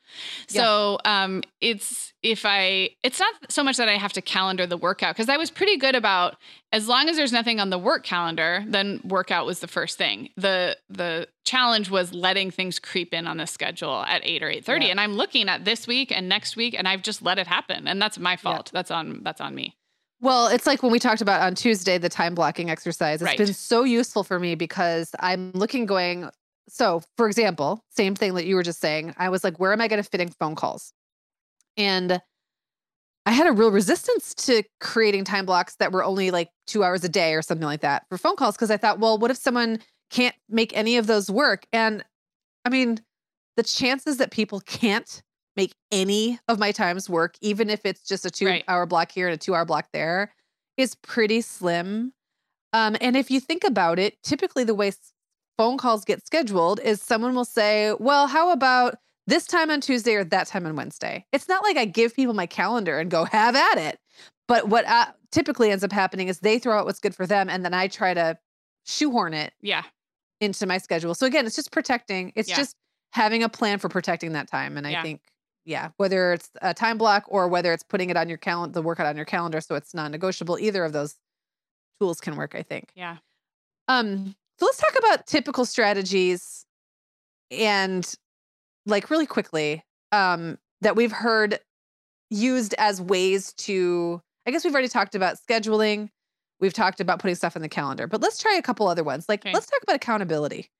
S3: Yeah.
S2: So um it's if I it's not so much that I have to calendar the workout because I was pretty good about as long as there's nothing on the work calendar, then workout was the first thing. The the challenge was letting things creep in on the schedule at 8 or 8:30
S3: Yeah.
S2: and I'm looking at this week and next week and I've just let it happen and that's my fault. That's on that's on me.
S3: Well, it's like when we talked about on Tuesday the time blocking exercise. It's
S2: Right.
S3: been so useful for me because I'm looking going so, for example, same thing that you were just saying. I was like, where am I going to fit in phone calls? And I had a real resistance to creating time blocks that were only like 2 hours a day or something like that for phone calls because I thought, well, what if someone can't make any of those work? And I mean, the chances that people can't make any of my times work, even if it's just a two
S2: Right.
S3: hour block here and a two hour block there, is pretty slim. Um, and if you think about it, typically the way phone calls get scheduled is someone will say, Well, how about this time on Tuesday or that time on Wednesday? It's not like I give people my calendar and go, Have at it. But what uh, typically ends up happening is they throw out what's good for them, and then I try to shoehorn it
S2: Yeah.
S3: into my schedule. So again, it's just protecting. It's
S2: Yeah.
S3: just having a plan for protecting that time. And I
S2: Yeah.
S3: think, yeah, whether it's a time block or whether it's putting it on your calendar, the workout on your calendar, so it's non-negotiable, either of those tools can work. I think.
S2: Yeah.
S3: Um, so let's talk about typical strategies and like really quickly, um, that we've heard used as ways to, I guess we've already talked about scheduling. We've talked about putting stuff in the calendar, but let's try a couple other ones. Like,
S2: Okay.
S3: let's talk about accountability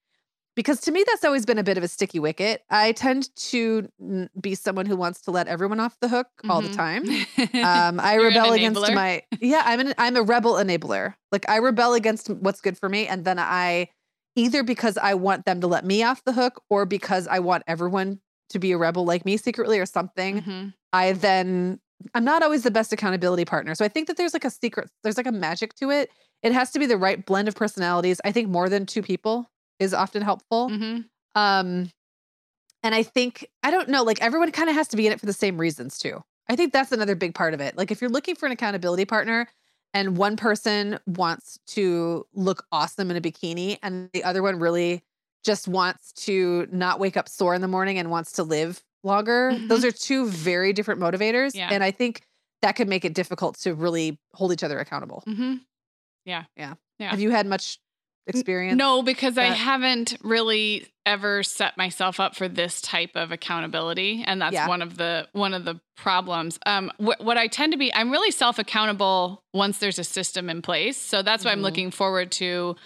S3: because to me, that's always been a bit of a sticky wicket. I tend to be someone who wants to let everyone off the hook all the
S2: Mhm.
S3: time. Um, I rebel against my yeah. I'm an I'm a rebel enabler. Like I rebel against what's good for me, and then I either because I want them to let me off the hook, or because I want everyone to be a rebel like me secretly or something.
S2: Mhm.
S3: I then I'm not always the best accountability partner. So I think that there's like a secret, there's like a magic to it. It has to be the right blend of personalities. I think more than two people is often helpful.
S2: Mhm.
S3: Um, and I think I don't know, like everyone kind of has to be in it for the same reasons too. I think that's another big part of it. Like if you're looking for an accountability partner and one person wants to look awesome in a bikini and the other one really just wants to not wake up sore in the morning and wants to live longer,
S2: Mhm.
S3: those are two very different motivators.
S2: Yeah.
S3: And I think that could make it difficult to really hold each other accountable.
S2: Mm-hmm.
S3: Yeah.
S2: Yeah.
S3: Have you had much experience?
S2: No, because I haven't really ever set myself up for this type of accountability, and that's
S3: Yeah.
S2: one of the one of the problems. Um, wh- what I tend to be, I'm really self accountable once there's a system in place. So that's why I'm
S3: Mhm.
S2: looking forward to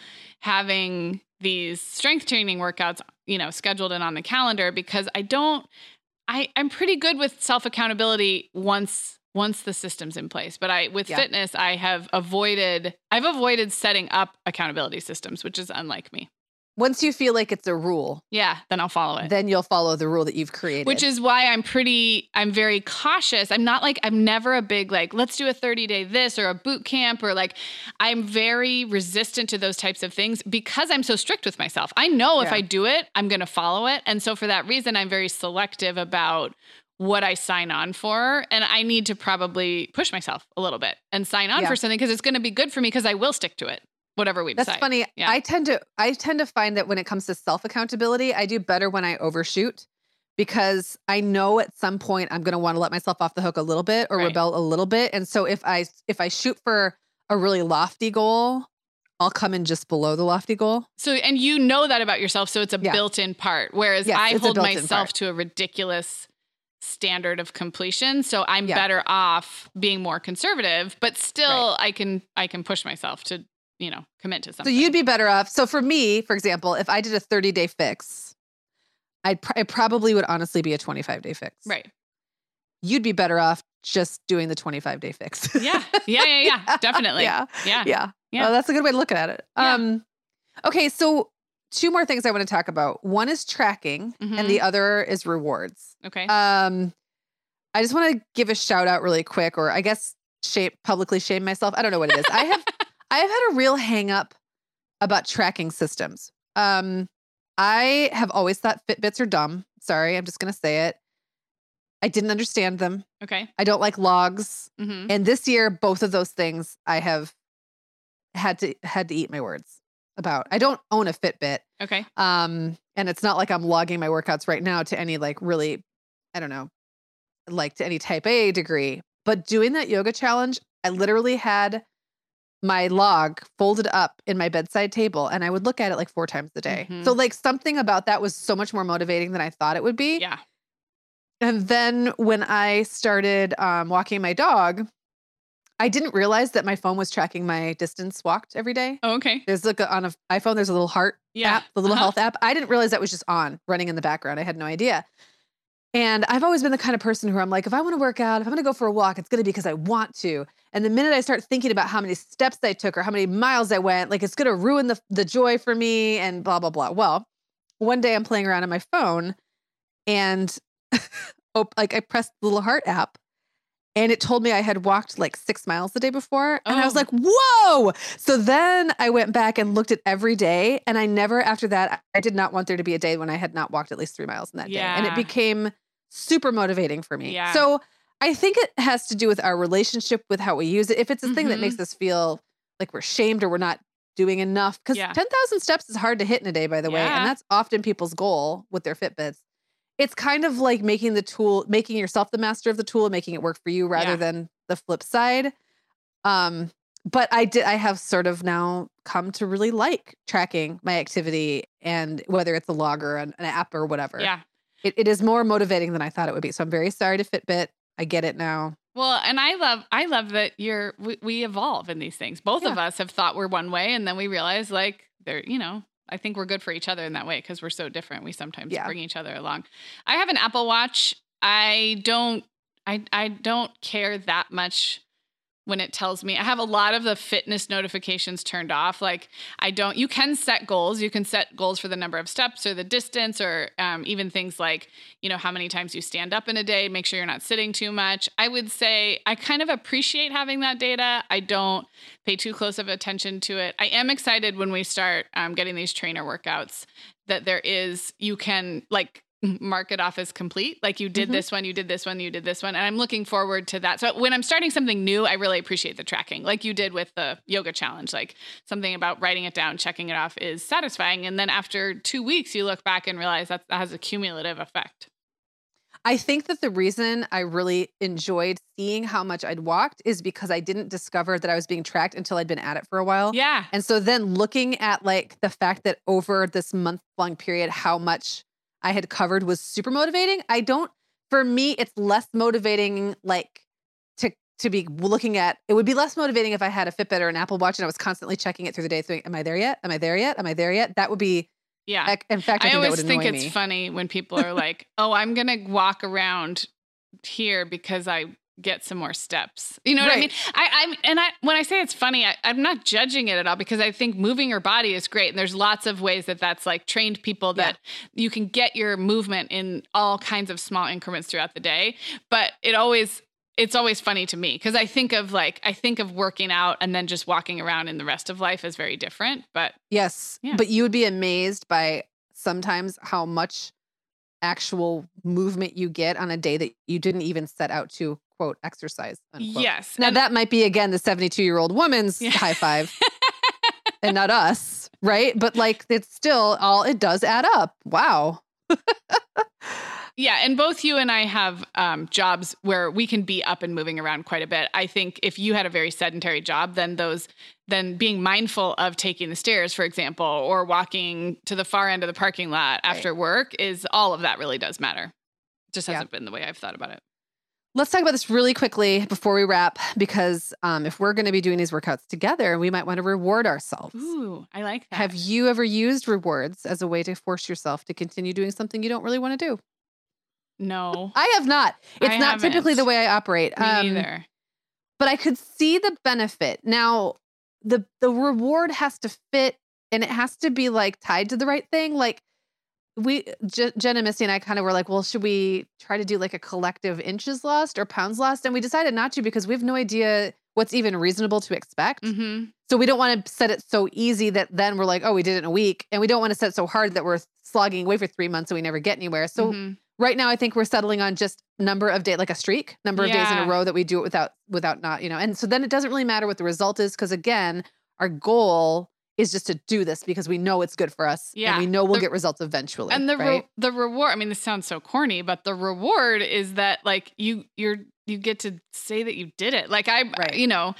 S2: having these strength training workouts, you know, scheduled in on the calendar because I don't. I I'm pretty good with self accountability once once the system's in place. But I with
S3: Yeah.
S2: fitness, I have avoided I've avoided setting up accountability systems, which is unlike me.
S3: Once you feel like it's a rule,
S2: Yeah, then I'll follow it.
S3: then you'll follow the rule that you've created.
S2: Which is why I'm pretty, I'm very cautious. I'm not like, I'm never a big, like, let's do a 30 day this or a boot camp or like, I'm very resistant to those types of things because I'm so strict with myself. I know if I do it, I'm going to follow it. And so for that reason, I'm very selective about what I sign on for. And I need to probably push myself a little bit and sign on
S3: Yeah.
S2: for something because it's going to be good for me because I will stick to it, whatever we
S3: That's
S2: decide.
S3: funny.
S2: Yeah.
S3: I tend to I tend to find that when it comes to self accountability, I do better when I overshoot because I know at some point I'm going to want to let myself off the hook a little bit or
S2: Right.
S3: rebel a little bit. And so if I if I shoot for a really lofty goal, I'll come in just below the lofty goal.
S2: So, and you know that about yourself. So it's a
S3: Yeah.
S2: built in part. Whereas
S3: Yes,
S2: I hold myself to a ridiculous standard of completion. So I'm
S3: Yeah.
S2: better off being more conservative, but still I can, I can push myself to, you know, commit to something So
S3: you'd be better off. So for me, for example, if I did a 30 day fix, I'd pr- it probably would honestly be a 25 day fix.
S2: right.
S3: You'd be better off just doing the 25 day fix.
S2: Yeah. Yeah. Yeah. Yeah. Definitely.
S3: yeah.
S2: Yeah.
S3: Yeah.
S2: Yeah.
S3: Oh, that's a good way to look at it.
S2: Yeah.
S3: Um, okay. So, two more things I want to talk about. One is tracking,
S2: Mhm.
S3: and the other is rewards.
S2: Okay.
S3: Um, I just want to give a shout out really quick, or I guess shame publicly shame myself. I don't know what it is. I have I have had a real hang up about tracking systems. Um, I have always thought Fitbits are dumb. Sorry, I'm just gonna say it. I didn't understand them.
S2: okay.
S3: I don't like logs.
S2: hmm
S3: And this year, both of those things I have had to had to eat my words about. I don't own a Fitbit.
S2: Okay.
S3: Um, and it's not like I'm logging my workouts right now to any like really, I don't know, like to any type A degree. But doing that yoga challenge, I literally had my log folded up in my bedside table and I would look at it like four times a day.
S2: Mhm.
S3: So like something about that was so much more motivating than I thought it would be.
S2: Yeah.
S3: And then when I started um, walking my dog, I didn't realize that my phone was tracking my distance walked every day.
S2: Oh, okay.
S3: There's like a, on an iPhone, there's a little heart
S2: Yeah.
S3: app, the little
S2: Uh-huh.
S3: health app. I didn't realize that was just on running in the background. I had no idea. And I've always been the kind of person who I'm like, if I want to work out, if I'm going to go for a walk, it's going to be because I want to. And the minute I start thinking about how many steps I took or how many miles I went, like it's going to ruin the, the joy for me and blah, blah, blah. Well, one day I'm playing around on my phone and op- like I pressed the little heart app and it told me I had walked like six miles the day before. And I was
S2: Oh.
S3: like, whoa. So then I went back and looked at every day. And I never, after that, I did not want there to be a day when I had not walked at least three miles in that day. And it became super motivating for me.
S2: Yeah.
S3: So I think it has to do with our relationship with how we use it. If it's a thing that makes mm-hmm. us feel like we're shamed or we're not doing enough, because
S2: Yeah.
S3: 10,000 steps is hard to hit in a day, by the way. And that's often people's goal with their Fitbits it's kind of like making the tool making yourself the master of the tool and making it work for you rather
S2: Yeah.
S3: than the flip side um but i did i have sort of now come to really like tracking my activity and whether it's a log or an, an app or whatever
S2: Yeah.
S3: it, it is more motivating than i thought it would be so i'm very sorry to fitbit i get it now
S2: Well, and I love I love that you're we, we evolve in these things. Both of us have thought we're one way and then we realize like they're, you know, I think we're good for each other in that way because we're so different. We sometimes
S3: Yeah.
S2: bring each other along. I have an Apple Watch. I don't I I don't care that much when it tells me I have a lot of the fitness notifications turned off. Like I don't. You can set goals. You can set goals for the number of steps or the distance, or um, even things like you know how many times you stand up in a day. Make sure you're not sitting too much. I would say I kind of appreciate having that data. I don't pay too close of attention to it. I am excited when we start um, getting these trainer workouts that there is you can like mark it off as complete. Like you did
S3: Mhm.
S2: this one, you did this one, you did this one. And I'm looking forward to that. So when I'm starting something new, I really appreciate the tracking, like you did with the yoga challenge. Like something about writing it down, checking it off is satisfying. And then after two weeks, you look back and realize that that has a cumulative effect.
S3: I think that the reason I really enjoyed seeing how much I'd walked is because I didn't discover that I was being tracked until I'd been at it for a while.
S2: Yeah.
S3: And so then looking at like the fact that over this month long period, how much I had covered was super motivating. I don't, for me, it's less motivating like to to be looking at it would be less motivating if I had a Fitbit or an Apple Watch and I was constantly checking it through the day, thinking, Am I there yet? Am I there yet? Am I there yet? That would be
S2: Yeah.
S3: In fact, I,
S2: I
S3: think
S2: always think it's
S3: me.
S2: funny when people are like, "Oh, I'm going to walk around here because I get some more steps." You know what I mean? I, I'm and I when I say it's funny, I, I'm not judging it at all because I think moving your body is great, and there's lots of ways that that's like trained people that you can get your movement in all kinds of small increments throughout the day. But it always it's always funny to me because I think of like I think of working out and then just walking around in the rest of life is very different. But
S3: Yes.
S2: Yeah.
S3: But you would be amazed by sometimes how much actual movement you get on a day that you didn't even set out to quote exercise. Unquote.
S2: yes,
S3: Now
S2: and-
S3: that might be again the 72 year old woman's
S2: Yeah.
S3: high five and not us, right? But like it's still all it does add up. Wow.
S2: Yeah, and both you and I have um, jobs where we can be up and moving around quite a bit. I think if you had a very sedentary job, then those, then being mindful of taking the stairs, for example, or walking to the far end of the parking lot after work is all of that really does matter. Just hasn't been the way I've thought about it.
S3: Let's talk about this really quickly before we wrap, because um, if we're going to be doing these workouts together, we might want to reward ourselves.
S2: Ooh, I like that.
S3: Have you ever used rewards as a way to force yourself to continue doing something you don't really want to do?
S2: no,
S3: I have not. It's
S2: I
S3: not typically the way I operate.
S2: me
S3: Um,
S2: neither.
S3: But I could see the benefit. Now, the the reward has to fit and it has to be like tied to the right thing. Like we J- Jen and Misty and I kind of were like, well, should we try to do like a collective inches lost or pounds lost? And we decided not to because we have no idea what's even reasonable to expect.
S2: hmm
S3: So we don't want to set it so easy that then we're like, oh, we did it in a week. And we don't want to set it so hard that we're slogging away for three months and we never get anywhere. So
S2: Mhm.
S3: right now I think we're settling on just number of day like a streak, number of days in a row that we do it without without not, you know. And so then it doesn't really matter what the result is because again, our goal is just to do this because we know it's good for us.
S2: Yeah.
S3: And we know we'll
S2: The-
S3: get results eventually.
S2: and the re- the reward i mean this sounds so corny but the reward is that like you you're you get to say that you did it like i
S3: Right.
S2: you know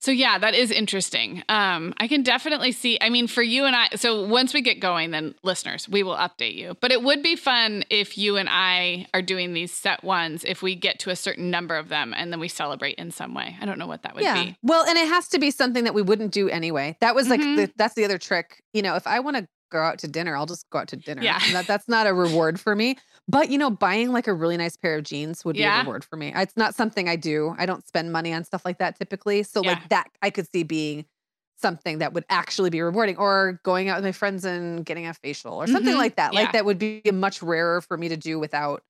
S2: so yeah that is interesting um i can definitely see i mean for you and i so once we get going then listeners we will update you but it would be fun if you and i are doing these set ones if we get to a certain number of them and then we celebrate in some way i don't know what that would
S3: yeah.
S2: be
S3: Well, and it has to be something that we wouldn't do anyway. That was like
S2: Mhm.
S3: the, that's the other trick. You know, if I want to go out to dinner, I'll just go out to dinner.
S2: Yeah.
S3: That, that's not a reward for me. But you know, buying like a really nice pair of jeans would be
S2: Yeah.
S3: a reward for me. It's not something I do. I don't spend money on stuff like that typically. So
S2: Yeah.
S3: like that I could see being something that would actually be rewarding or going out with my friends and getting a facial or something
S2: Mhm.
S3: like that. Like that would be much rarer for me to do without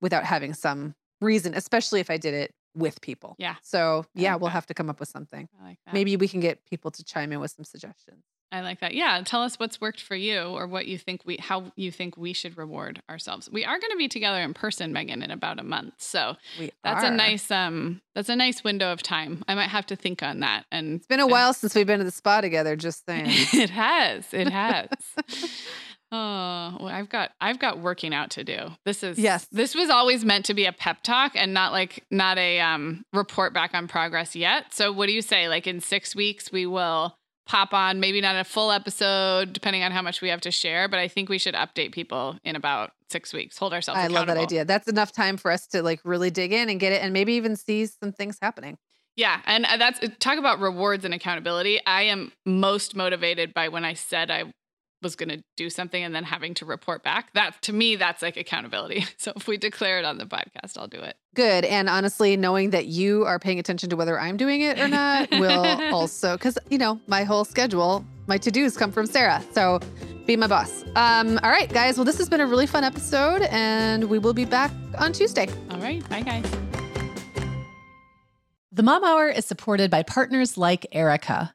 S3: without having some reason, especially if I did it with people.
S2: Yeah.
S3: So
S2: I
S3: yeah,
S2: like
S3: we'll
S2: that.
S3: have to come up with something.
S2: Like.
S3: Maybe we can get people to chime in with some suggestions.
S2: I like that. Yeah, tell us what's worked for you or what you think we how you think we should reward ourselves. We are going to be together in person Meagan in about a month. So,
S3: We
S2: that's a nice um that's a nice window of time. I might have to think on that and
S3: It's been a while since we've been to the spa together. Just saying.
S2: it has. It has. Oh, well, I've got I've got working out to do. This is
S3: Yes.
S2: This was always meant to be a pep talk and not like not a um report back on progress yet. So what do you say? Like in six weeks we will pop on, maybe not a full episode, depending on how much we have to share, but I think we should update people in about six weeks. Hold ourselves.
S3: I love that idea. That's enough time for us to like really dig in and get it, and maybe even see some things happening.
S2: Yeah, and uh, that's talk about rewards and accountability. I am most motivated by when I said I was going to do something and then having to report back. That to me that's like accountability. So if we declare it on the podcast, I'll do it.
S3: Good. And honestly, knowing that you are paying attention to whether I'm doing it or not will also, because, you know, my whole schedule, my to dos come from Sarah. So be my boss. Um, all right, guys. Well, this has been a really fun episode, and we will be back on Tuesday.
S2: All right, bye guys.
S1: The Mom Hour is supported by partners like Erika.